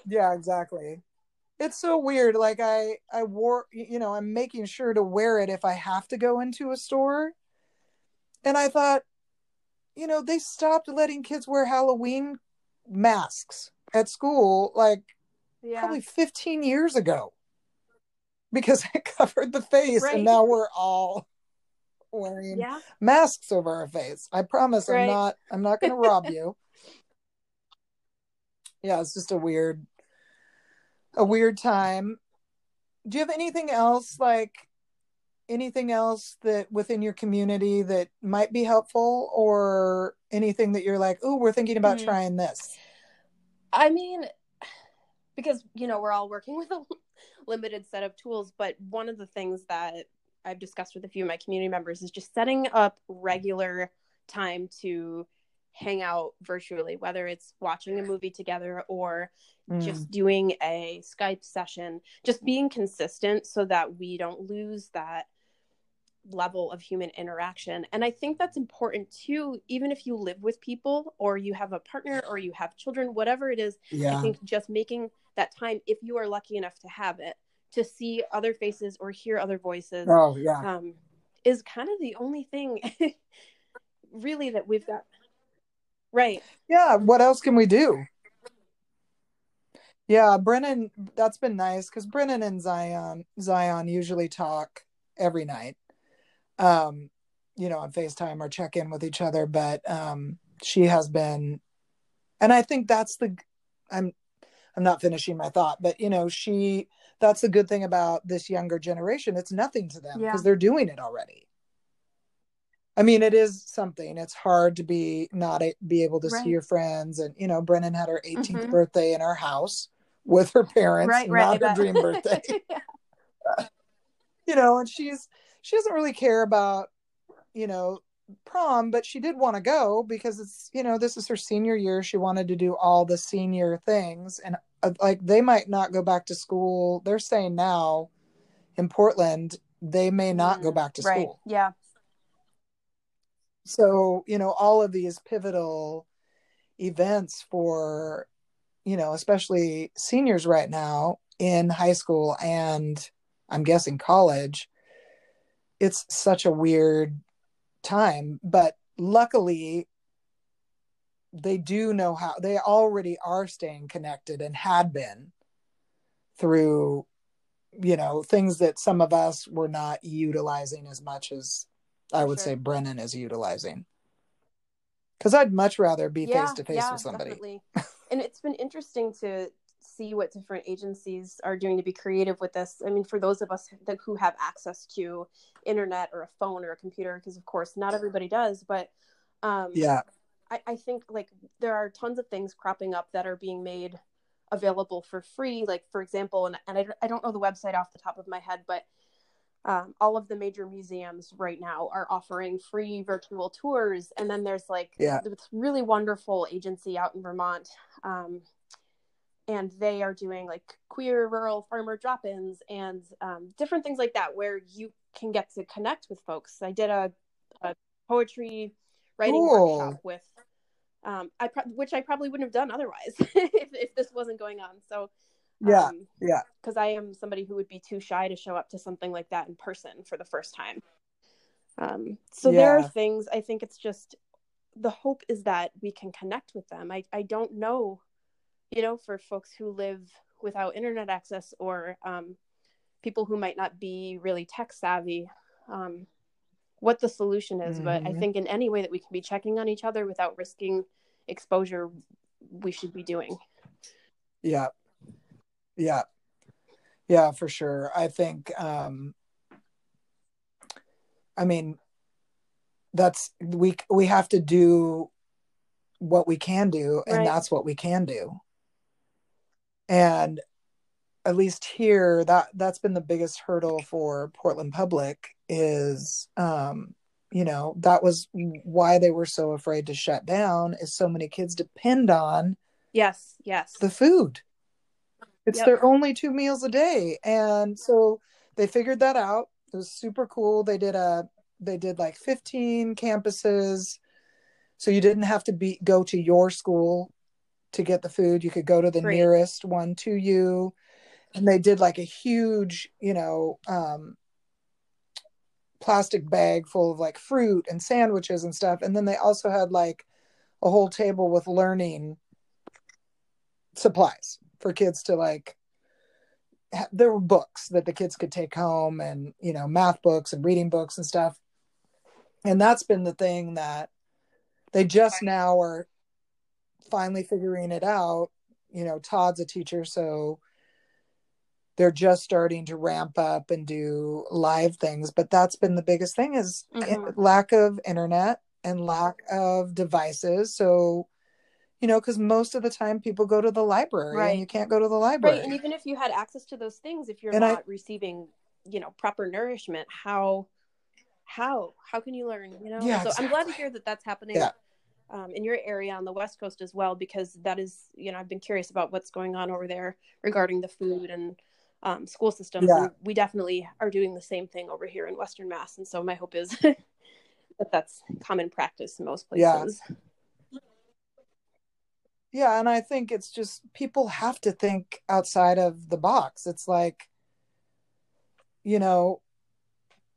Yeah, exactly. It's so weird. Like I I wore you know, I'm making sure to wear it if I have to go into a store. And I thought, you know, they stopped letting kids wear Halloween masks at school like Yeah. probably 15 years ago. Because it covered the face Right. and now we're all wearing Yeah. masks over our face. I promise Right. I'm not I'm not going to rob you. Yeah, it's just a weird a weird time. Do you have anything else like anything else that within your community that might be helpful or anything that you're like, "Oh, we're thinking about Hmm. trying this." I mean, because you know we're all working with a limited set of tools, but one of the things that I've discussed with a few of my community members is just setting up regular time to hang out virtually, whether it's watching a movie together or Mm. just doing a Skype session, just being consistent so that we don't lose that level of human interaction. And I think that's important too, even if you live with people or you have a partner or you have children, whatever it is, yeah. I think just making that time, if you are lucky enough to have it, to see other faces or hear other voices, oh, yeah. um, is kind of the only thing really that we've got. Right. Yeah, what else can we do? Yeah, Brennan, that's been nice because Brennan and Zion, Zion usually talk every night, um, you know, on FaceTime or check in with each other. But um, she has been, and I think that's the, I'm, I'm not finishing my thought, but you know, she, that's the good thing about this younger generation. It's nothing to them because Yeah. they're doing it already. I mean, it is something. It's hard to be not a, be able to Right. see your friends, and you know, Brennan had her 18th Mhm. birthday in our house with her parents, right. Right. Not her bet. dream birthday. you know, and she's she doesn't really care about you know prom, but she did want to go because it's you know this is her senior year. She wanted to do all the senior things, and uh, like they might not go back to school. They're saying now in Portland they may not go Mm, back to right. school. Yeah. so you know all of these pivotal events for you know especially seniors right now in high school and i'm guessing college it's such a weird time but luckily they do know how they already are staying connected and had been through you know things that some of us were not utilizing as much as I would Sure. say Brennan is utilizing. Because I'd much rather be face to face with somebody. And it's been interesting to see what different agencies are doing to be creative with this. I mean, for those of us that, who have access to internet or a phone or a computer, because of course not everybody does, but um, Yeah, I, I think like there are tons of things cropping up that are being made available for free. Like for example, and, and I, I don't know the website off the top of my head, but um, all of the major museums right now are offering free virtual tours. And then there's like Yeah. this really wonderful agency out in Vermont. Um, and they are doing like queer rural farmer drop-ins and um, different things like that where you can get to connect with folks i did a, a poetry writing Cool. workshop with um, I pro- which I probably wouldn't have done otherwise if, if this wasn't going on. So yeah, um, yeah. because I am somebody who would be too shy to show up to something like that in person for the first time. Um, so there are things I think it's just the hope is that we can connect with them. I, I don't know, you know, for folks who live without internet access or um, people who might not be really tech savvy, um, what the solution is. But I Mhm. think in any way that we can be checking on each other without risking exposure, we should be doing. Yeah. Yeah. Yeah, for sure. I think um I mean that's we we have to do what we can do and Right. that's what we can do. And at least here that that's been the biggest hurdle for Portland Public is um you know that was why they were so afraid to shut down is so many kids depend on Yes, yes. the food. It's Yep. their only two meals a day. And so they figured that out. It was super cool. They did a they did like 15 campuses. So you didn't have to be go to your school to get the food. You could go to the Great. nearest one to you. And they did like a huge, you know, um plastic bag full of like fruit and sandwiches and stuff. And then they also had like a whole table with learning supplies for kids to like there were books that the kids could take home and you know math books and reading books and stuff and that's been the thing that they just now are finally figuring it out you know todd's a teacher so they're just starting to ramp up and do live things but that's been the biggest thing is Mhm. lack of internet and lack of devices so you know because most of the time people go to the library Right. and you can't go to the library Right, and even if you had access to those things, if you're And I- not receiving, you know, proper nourishment, how, how, how can you learn? You know, Yeah, so I'm glad to hear that that's happening. Yeah. Um, in your area on the west coast as well because that is you know i've been curious about what's going on over there regarding the food and um, school systems Yeah. and we definitely are doing the same thing over here in western mass and so my hope is that that's common practice in most places. Yeah. places Yeah, and I think it's just people have to think outside of the box. It's like, you know,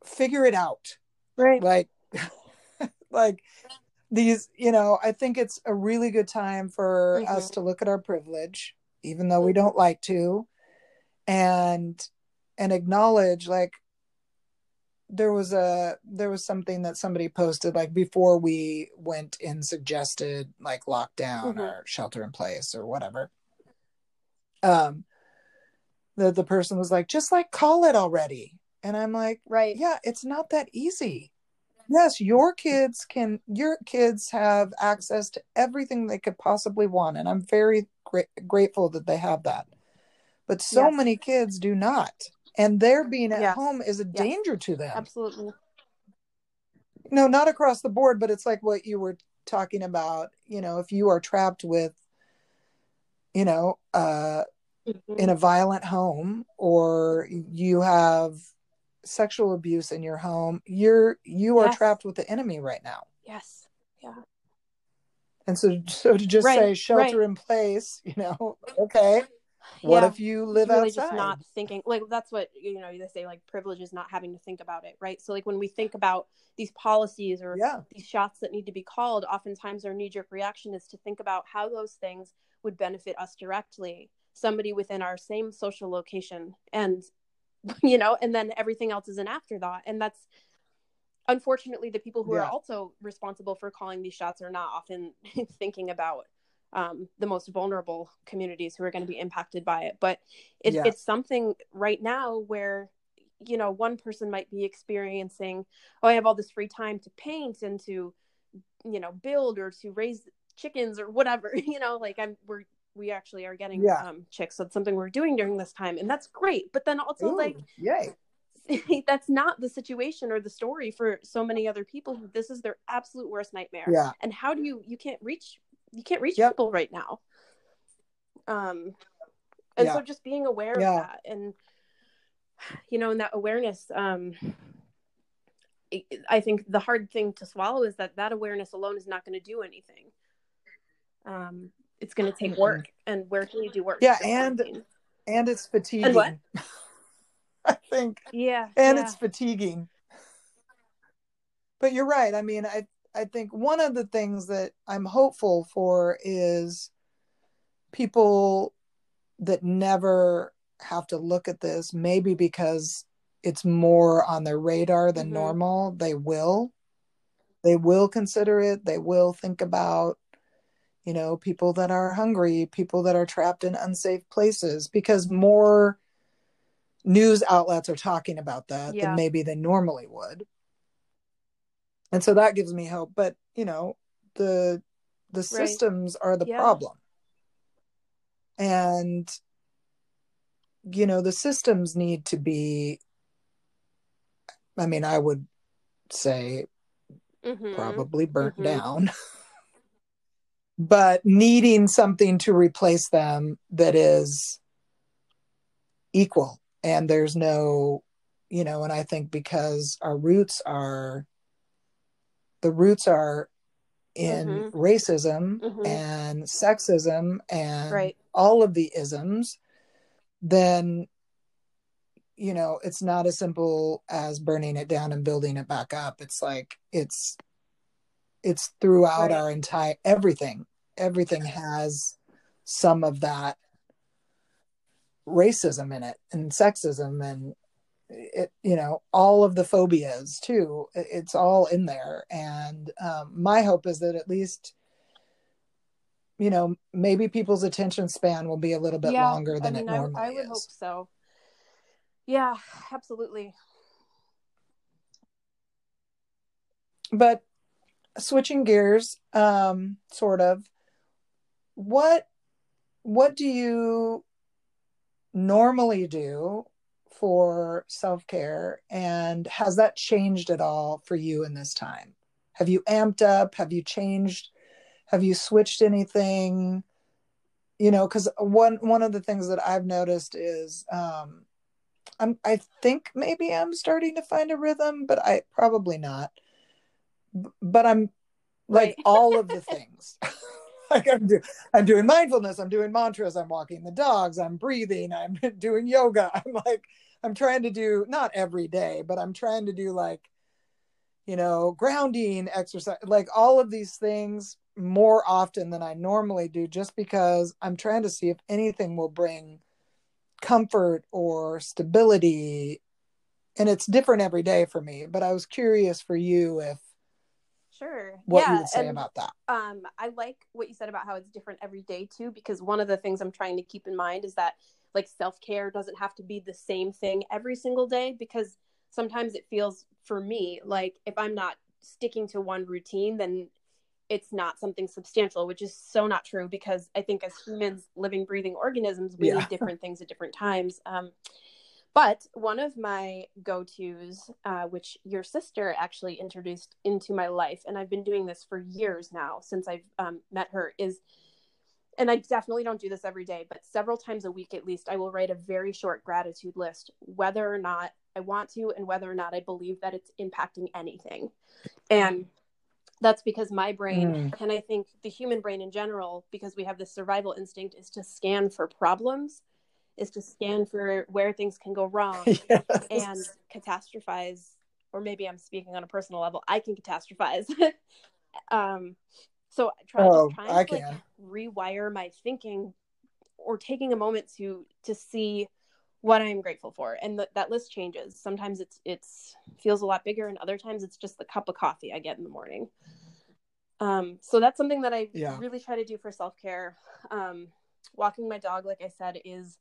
figure it out. right Like, like these, you know, I think it's a really good time for Mhm. us to look at our privilege, even though we don't like to, and and acknowledge like there was a there was something that somebody posted like before we went and suggested like lockdown Mhm. or shelter in place or whatever. Um the the person was like just like call it already. And i'm like right. Yeah it's not that easy yes your kids can your kids have access to everything they could possibly want and i'm very gra- grateful that they have that but so Yes. many kids do not and their being at Yes. home is a Yes. danger to them absolutely no not across the board but it's like what you were talking about you know if you are trapped with you know uh Mhm. in a violent home or you have sexual abuse in your home you're you are Yes. trapped with the enemy right now. Yes. Yeah. And so so to just Right, say shelter right. in place you know okay. What Yeah. if you live really outside just not thinking like that's what you know they say like privilege is not having to think about it right? So like when we think about these policies or yeah. these shots that need to be called oftentimes our knee-jerk reaction is to think about how those things would benefit us directly somebody within our same social location and you know and then everything else is an afterthought and that's unfortunately the people who Yeah. are also responsible for calling these shots are not often thinking about um, the most vulnerable communities who are going to be impacted by it but it, Yeah. it's something right now where you know one person might be experiencing oh i have all this free time to paint and to you know build or to raise chickens or whatever you know like i'm we're we actually are getting Yeah. um chicks. So it's something we're doing during this time and that's great but then also Ooh, like yay. that's not the situation or the story for so many other people who this is their absolute worst nightmare. Yeah. And how do you you can't reach you can't reach Yep. people right now. Um and so just being aware Yeah. of that and you know and that awareness um I- i think the hard thing to swallow is that that awareness alone is not going to do anything. Um it's going to take Mhm. work and where can you do work Yeah, and- quarantine? and it's fatiguing what? i think yeah and yeah. it's fatiguing but you're right i mean i i think one of the things that i'm hopeful for is people that never have to look at this maybe because it's more on their radar than Mhm. normal they will they will consider it they will think about you know, people that are hungry, people that are trapped in unsafe places, because more news outlets are talking about that Yeah. than maybe they normally would. And so that gives me hope. But, you know, the the Right. systems are the Yeah. problem. And you know, the systems need to be I mean, I would say Mhm. probably burnt Mhm. down. but needing something to replace them that is equal and there's no you know and i think because our roots are the roots are in Mhm. racism Mhm. and sexism and Right. all of the isms then you know it's not as simple as burning it down and building it back up it's like it's it's throughout Right. our entire everything everything has some of that racism in it and sexism and it you know all of the phobias too it's all in there and um, my hope is that at least you know maybe people's attention span will be a little bit yeah, longer than I mean, it I, normally I would is hope so. Yeah, absolutely. but switching gears um sort of what what do you normally do for self-care? And has that changed at all for you in this time? Have you amped up? Have you changed? Have you switched anything? You know because one one of the things that i've noticed is um i'm i think maybe i'm starting to find a rhythm but i probably not but i'm like Right. all of the things. Like I'm, do, I'm doing mindfulness i'm doing mantras i'm walking the dogs i'm breathing i'm doing yoga. I'm like i'm trying to do not every day but i'm trying to do like you know grounding exercise like all of these things more often than i normally do just because i'm trying to see if anything will bring comfort or stability. And it's different every day for me but i was curious for you if Sure. what yeah, you would say and about that um i like what you said about how it's different every day too because one of the things i'm trying to keep in mind is that like self-care doesn't have to be the same thing every single day because sometimes it feels for me like if i'm not sticking to one routine then it's not something substantial which is so not true because i think as humans living breathing organisms we Yeah. need different things at different times um but one of my go tos, uh, which your sister actually introduced into my life, and I've been doing this for years now since I've um, met her, is, and I definitely don't do this every day, but several times a week at least, I will write a very short gratitude list, whether or not I want to, and whether or not I believe that it's impacting anything. And that's because my brain, and I think the human brain in general, because we have this survival instinct, is to scan for problems, is to scan for where things can go wrong yes. and catastrophize or maybe i'm speaking on a personal level i can catastrophize. Um so I try, Oh, just trying I to like rewire my thinking or taking a moment to to see what i'm grateful for. And th- that list changes. Sometimes it's it's feels a lot bigger and other times it's just the cup of coffee i get in the morning. Um so that's something that i Yeah. really try to do for self-care. Um walking my dog like i said is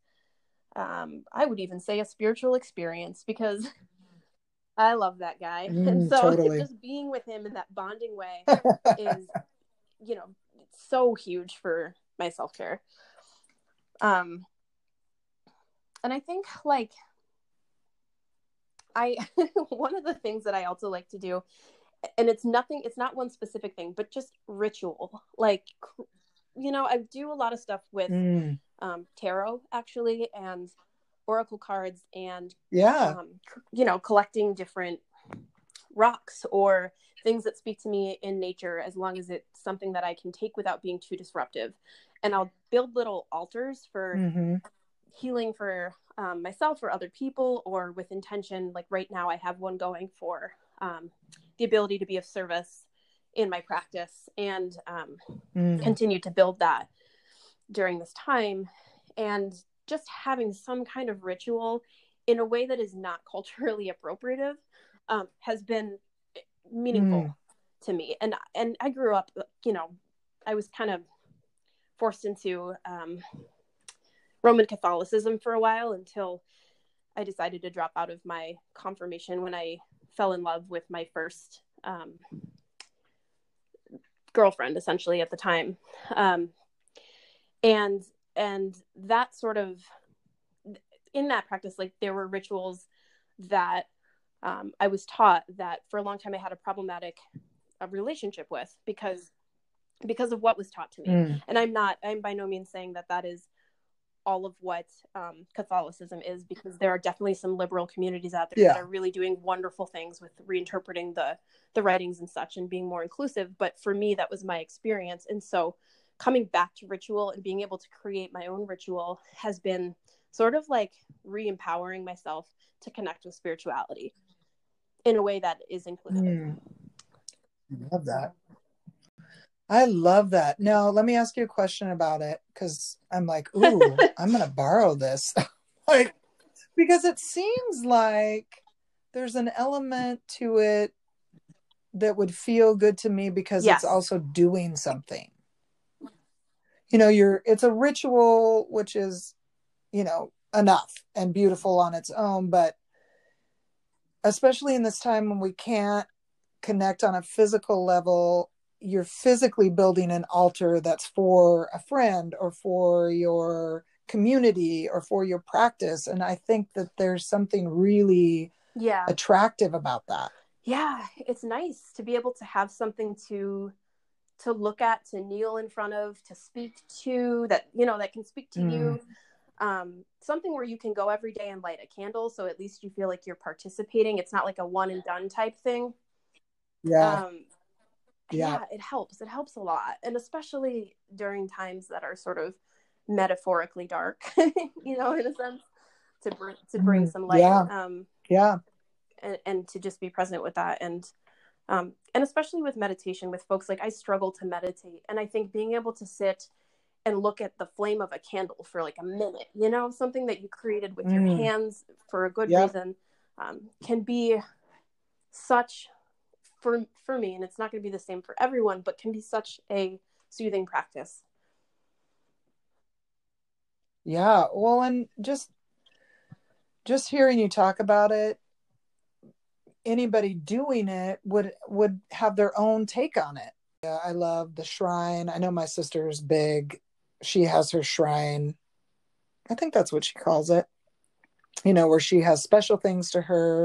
um, I would even say a spiritual experience because I love that guy. Mm, and so totally. just being with him in that bonding way is, you know, so huge for my self care. Um, and I think like I, one of the things that I also like to do, and it's nothing, it's not one specific thing, but just ritual. Like, you know, I do a lot of stuff with Mm, um, tarot actually and oracle cards and yeah. um, you know collecting different rocks or things that speak to me in nature as long as it's something that i can take without being too disruptive. And i'll build little altars for hmm healing for um, myself or other people or with intention. Like right now i have one going for um, the ability to be of service in my practice and um, Mm, continue to build that during this time. And just having some kind of ritual in a way that is not culturally appropriative um, has been meaningful Mm. to me. And and i grew up you know i was kind of forced into um, Roman Catholicism for a while until I decided to drop out of my confirmation when I fell in love with my first um, girlfriend, essentially at the time, um, and and that sort of in that practice, like there were rituals that um, I was taught that for a long time I had a problematic uh, relationship with because because of what was taught to me. Mm. And I'm not I'm by no means saying that that is all of what um, Catholicism is because there are definitely some liberal communities out there yeah. that are really doing wonderful things with reinterpreting the the writings and such and being more inclusive. But for me, that was my experience, and so coming back to ritual and being able to create my own ritual has been sort of like re-empowering myself to connect with spirituality in a way that is inclusive. Mm. Love that. I love that. Now, let me ask you a question about it because I'm like, ooh, I'm going to borrow this. like, because it seems like there's an element to it that would feel good to me because yes. it's also doing something. You know, you're it's a ritual which is, you know, enough and beautiful on its own, but especially in this time when we can't connect on a physical level you're physically building an altar that's for a friend or for your community or for your practice. And i think that there's something really yeah. attractive about that. Yeah it's nice to be able to have something to to look at to kneel in front of to speak to that you know that can speak to mm. you um, something where you can go every day and light a candle so at least you feel like you're participating. It's not like a one and done type thing. Yeah. Um, yeah. yeah it helps it helps a lot and especially during times that are sort of metaphorically dark you know in a sense to bring to bring mm, some light yeah. um yeah and, and to just be present with that and um and especially with meditation with folks like i struggle to meditate and i think being able to sit and look at the flame of a candle for like a minute you know something that you created with mm. your hands for a good yep. reason um, can be such for for me and it's not going to be the same for everyone but can be such a soothing practice. Yeah well and just just hearing you talk about it anybody doing it would would have their own take on it. Yeah i love the shrine. I know my sister's big. She has her shrine. I think that's what she calls it. You know where she has special things to her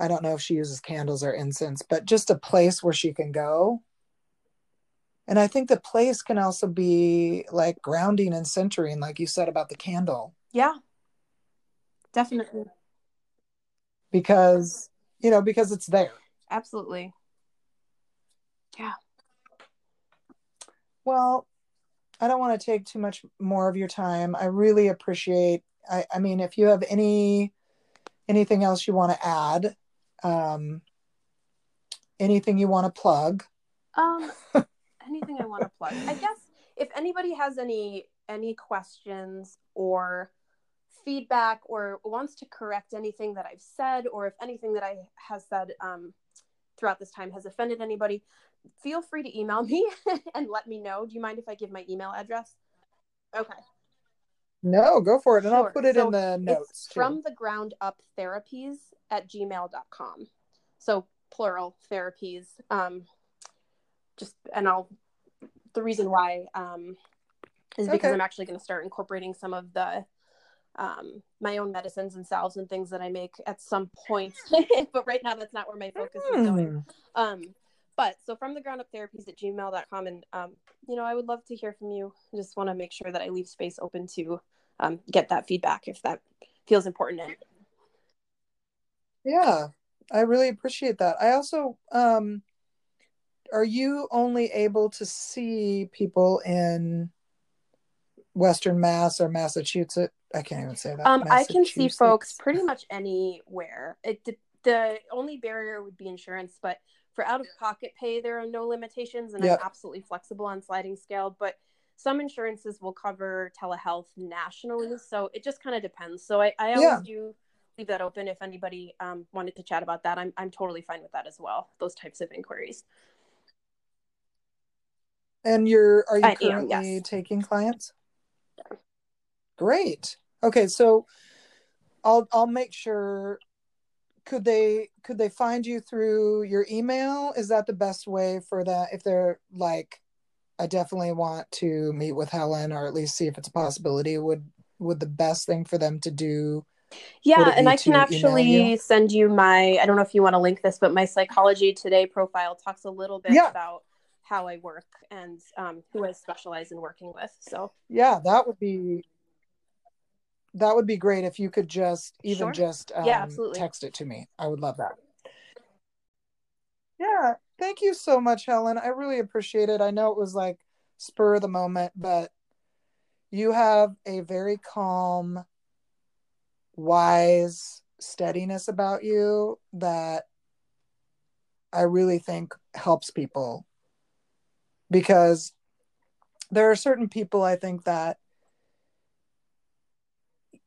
I don't know if she uses candles or incense, but just a place where she can go. And I think the place can also be like grounding and centering, like you said about the candle. Yeah, definitely. Because, you know, because it's there. Absolutely. Yeah. Well, I don't want to take too much more of your time. I really appreciate I, I mean if you have any anything else you want to add, um, anything you want to plug? Um, anything I want to plug? I guess if anybody has any any questions or feedback or wants to correct anything that I've said, or if anything that I has said um, throughout this time has offended anybody, feel free to email me and let me know. Do you mind if I give my email address? Okay. No, go for it. And sure. I'll put it so in the notes. from the ground up therapies at gmail.com. So plural therapies. Um, just, and I'll, the reason why um, is because okay. I'm actually going to start incorporating some of the, um, my own medicines and salves and things that I make at some point. but right now, that's not where my focus mm. is going. Hmm. Um, but so from the ground up therapies at gmail.com and um, you know i would love to hear from you. I just want to make sure that i leave space open to um, get that feedback if that feels important yeah i really appreciate that. I also um, are you only able to see people in western mass or massachusetts? I can't even say that. Um, i can see folks pretty much anywhere. It the only barrier would be insurance but for out of pocket pay, there are no limitations, and yep. I'm absolutely flexible on sliding scale. But some insurances will cover telehealth nationally, so it just kind of depends. So I, I always yeah. do leave that open if anybody um, wanted to chat about that. I'm I'm totally fine with that as well. Those types of inquiries. And you're are you I am, currently yes. taking clients? Great. Okay, so I'll I'll make sure could they could they find you through your email? Is that the best way for that if they're like I definitely want to meet with Helen or at least see if it's a possibility would would the best thing for them to do Yeah, and I can actually you? send you my I don't know if you want to link this, but my Psychology Today profile talks a little bit Yeah. about how I work and um, who I specialize in working with. So Yeah, that would be that would be great if you could just even Sure. just um, Yeah, absolutely. text it to me. I would love that. Yeah, thank you so much, Helen. I really appreciate it. I know it was like spur of the moment, but you have a very calm, wise steadiness about you that I really think helps people because there are certain people I think that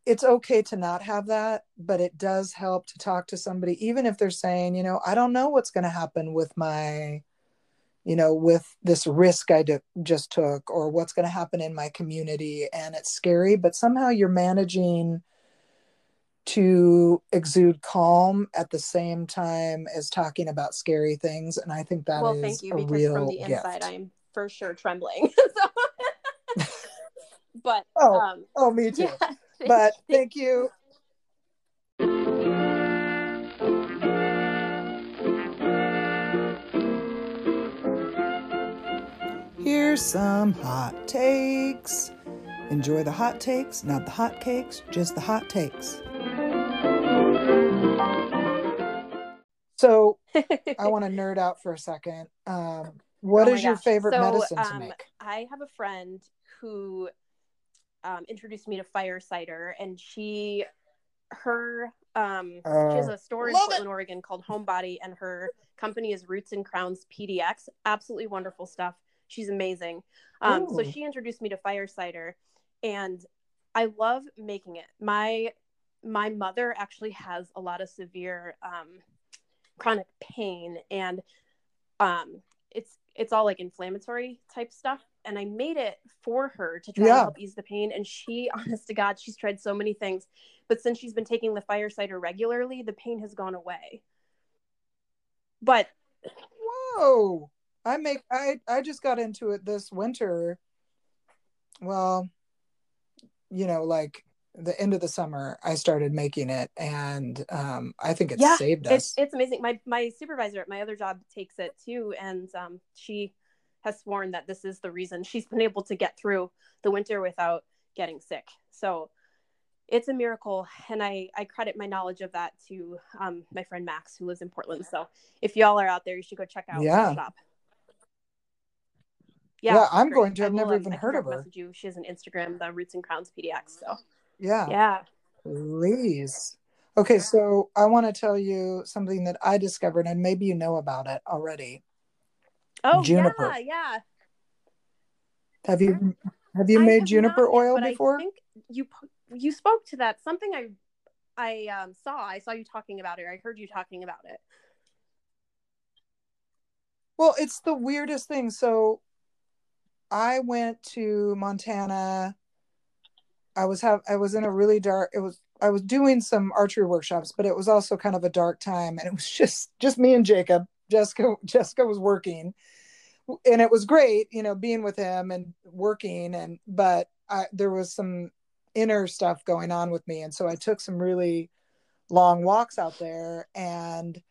it's okay to not have that, but it does help to talk to somebody, even if they're saying, you know, I don't know what's going to happen with my, you know, with this risk I d- just took or what's going to happen in my community. And it's scary, but somehow you're managing to exude calm at the same time as talking about scary things. And I think that is well, thank you a because from the inside I am for sure trembling. so, but Oh, um, oh, me too. yeah, but thank you. Here's some hot takes. Enjoy the hot takes, not the hot cakes, just the hot takes. So I want to nerd out for a second. Um, what Oh is my your favorite So, medicine to um, make? I have a friend who um, introduced me to fire cider, and she, her, um, she has Uh, a store in love it. Portland, Oregon called Homebody, and her company is Roots and Crowns PDX. Absolutely wonderful stuff. She's amazing. Um, so she introduced me to fire cider, and I love making it. My my mother actually has a lot of severe um, chronic pain, and um, it's it's all like inflammatory type stuff. And I made it for her to try Yeah. and help ease the pain. And she, honest to God, she's tried so many things, but since she's been taking the fire cider regularly, the pain has gone away. But Whoa. I make I I just got into it this winter. Well, you know, like the end of the summer, I started making it and um I think it's Yeah, saved it's us. it's amazing. My my supervisor at my other job takes it too, and um, she has sworn that this is the reason she's been able to get through the winter without getting sick. So it's a miracle, and I I credit my knowledge of that to um, my friend Max who lives in Portland. So if y'all are out there, you should go check out Yeah. shop. Yeah, it's I'm great. going to. I've never even I heard of her. Message you. She has an Instagram, the Roots and Crowns PDX. So Yeah. yeah. Please. Okay, so I want to tell you something that I discovered and maybe you know about it already. Oh Juniper. yeah, yeah. Have you have you I made have juniper not oil before? I think you you spoke to that. Something I I um, saw. I saw you talking about it. I heard you talking about it. Well, it's the weirdest thing. So I went to Montana. I was have I was in a really dark it was I was doing some archery workshops, but it was also kind of a dark time and it was just just me and Jacob. Jessica Jessica was working. And it was great, you know, being with him and working and but I there was some inner stuff going on with me and so I took some really long walks out there and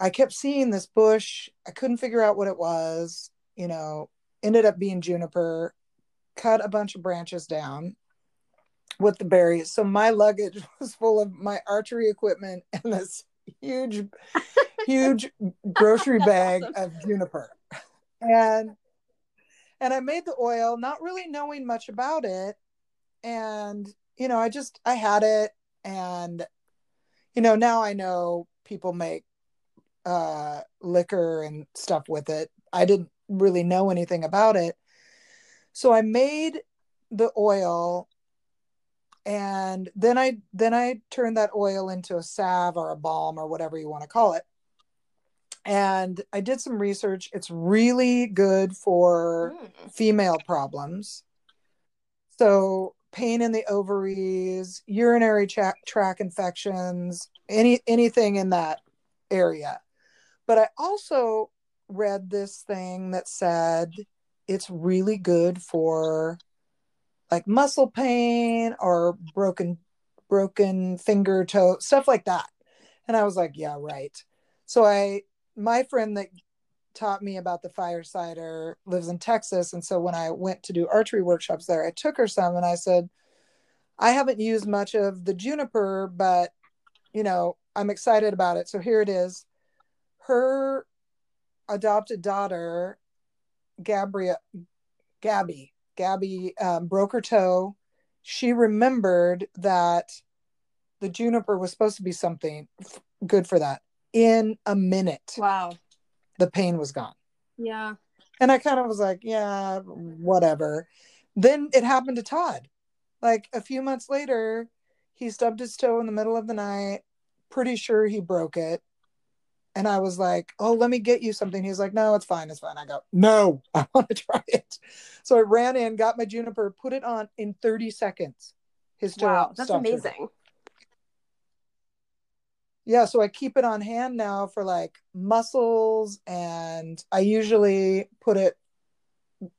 I kept seeing this bush. I couldn't figure out what it was, you know, ended up being juniper, cut a bunch of branches down with the berries. So my luggage was full of my archery equipment and this huge, huge grocery bag awesome. of juniper. And and I made the oil, not really knowing much about it. And, you know, I just I had it and you know, now I know people make uh liquor and stuff with it. I didn't really know anything about it. So I made the oil and then I then I turned that oil into a salve or a balm or whatever you want to call it. And I did some research. It's really good for Mm. female problems. So pain in the ovaries, urinary tra- tract infections, any anything in that area. But I also read this thing that said it's really good for like muscle pain or broken broken finger toe stuff like that. And I was like, yeah, right. So I my friend that taught me about the fire cider lives in Texas. And so when I went to do archery workshops there, I took her some and I said, I haven't used much of the juniper, but you know, I'm excited about it. So here it is. Her adopted daughter, Gabria, Gabby, Gabby um, broke her toe. She remembered that the juniper was supposed to be something f- good for that. In a minute, Wow. the pain was gone. Yeah. And I kind of was like, yeah, whatever. Then it happened to Todd. Like a few months later, he stubbed his toe in the middle of the night. Pretty sure he broke it. And I was like, oh, let me get you something. He's like, no, it's fine. It's fine. I go, no, I want to try it. So I ran in, got my juniper, put it on in 30 seconds. His toe Wow. That's amazing. Yeah so i keep it on hand now for like muscles and i usually put it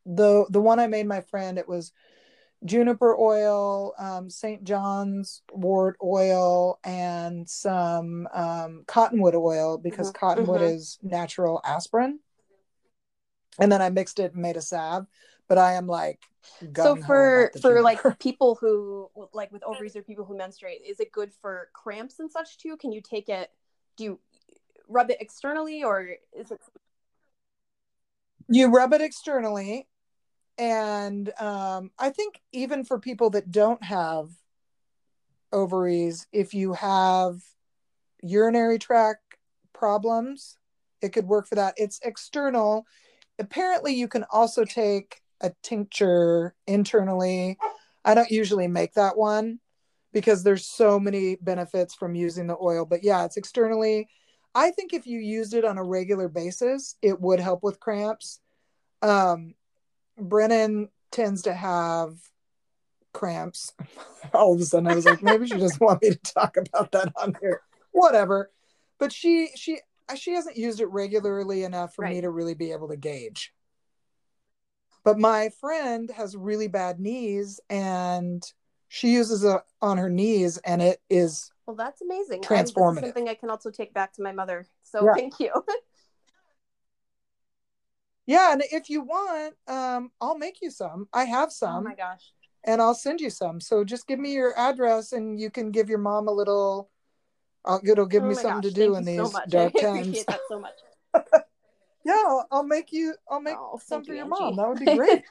the the one i made my friend it was juniper oil um, st john's wort oil and some um, cottonwood oil because Mhm, cottonwood mhm. is natural aspirin and then i mixed it and made a salve but i am like So for for like juniper. people who like with ovaries or people who menstruate, is it good for cramps and such too? Can you take it? Do you rub it externally or is it? you rub it externally and um, i think even for people that don't have ovaries if you have urinary tract problems it could work for that it's external apparently you can also take a tincture internally. I don't usually make that one because there's so many benefits from using the oil but yeah it's externally. I think if you used it on a regular basis it would help with cramps. Um brennan tends to have cramps. All of a sudden i was like maybe she doesn't want me to talk about that on here. Whatever. But she she she hasn't used it regularly enough for me to really be able to gauge but my friend has really bad knees and she uses it on her knees and it is Well, that's amazing. I, Transformative. something I can also take back to my mother. So Yeah. thank you. yeah and if you want um i'll make you some i have some oh my gosh. and i'll send you some so just give me your address and you can give your mom a little I'll, it'll give oh me something gosh. to do in these so dark I times that so much. yeah I'll, I'll make you i'll make Oh, some for you, your mom. That would be great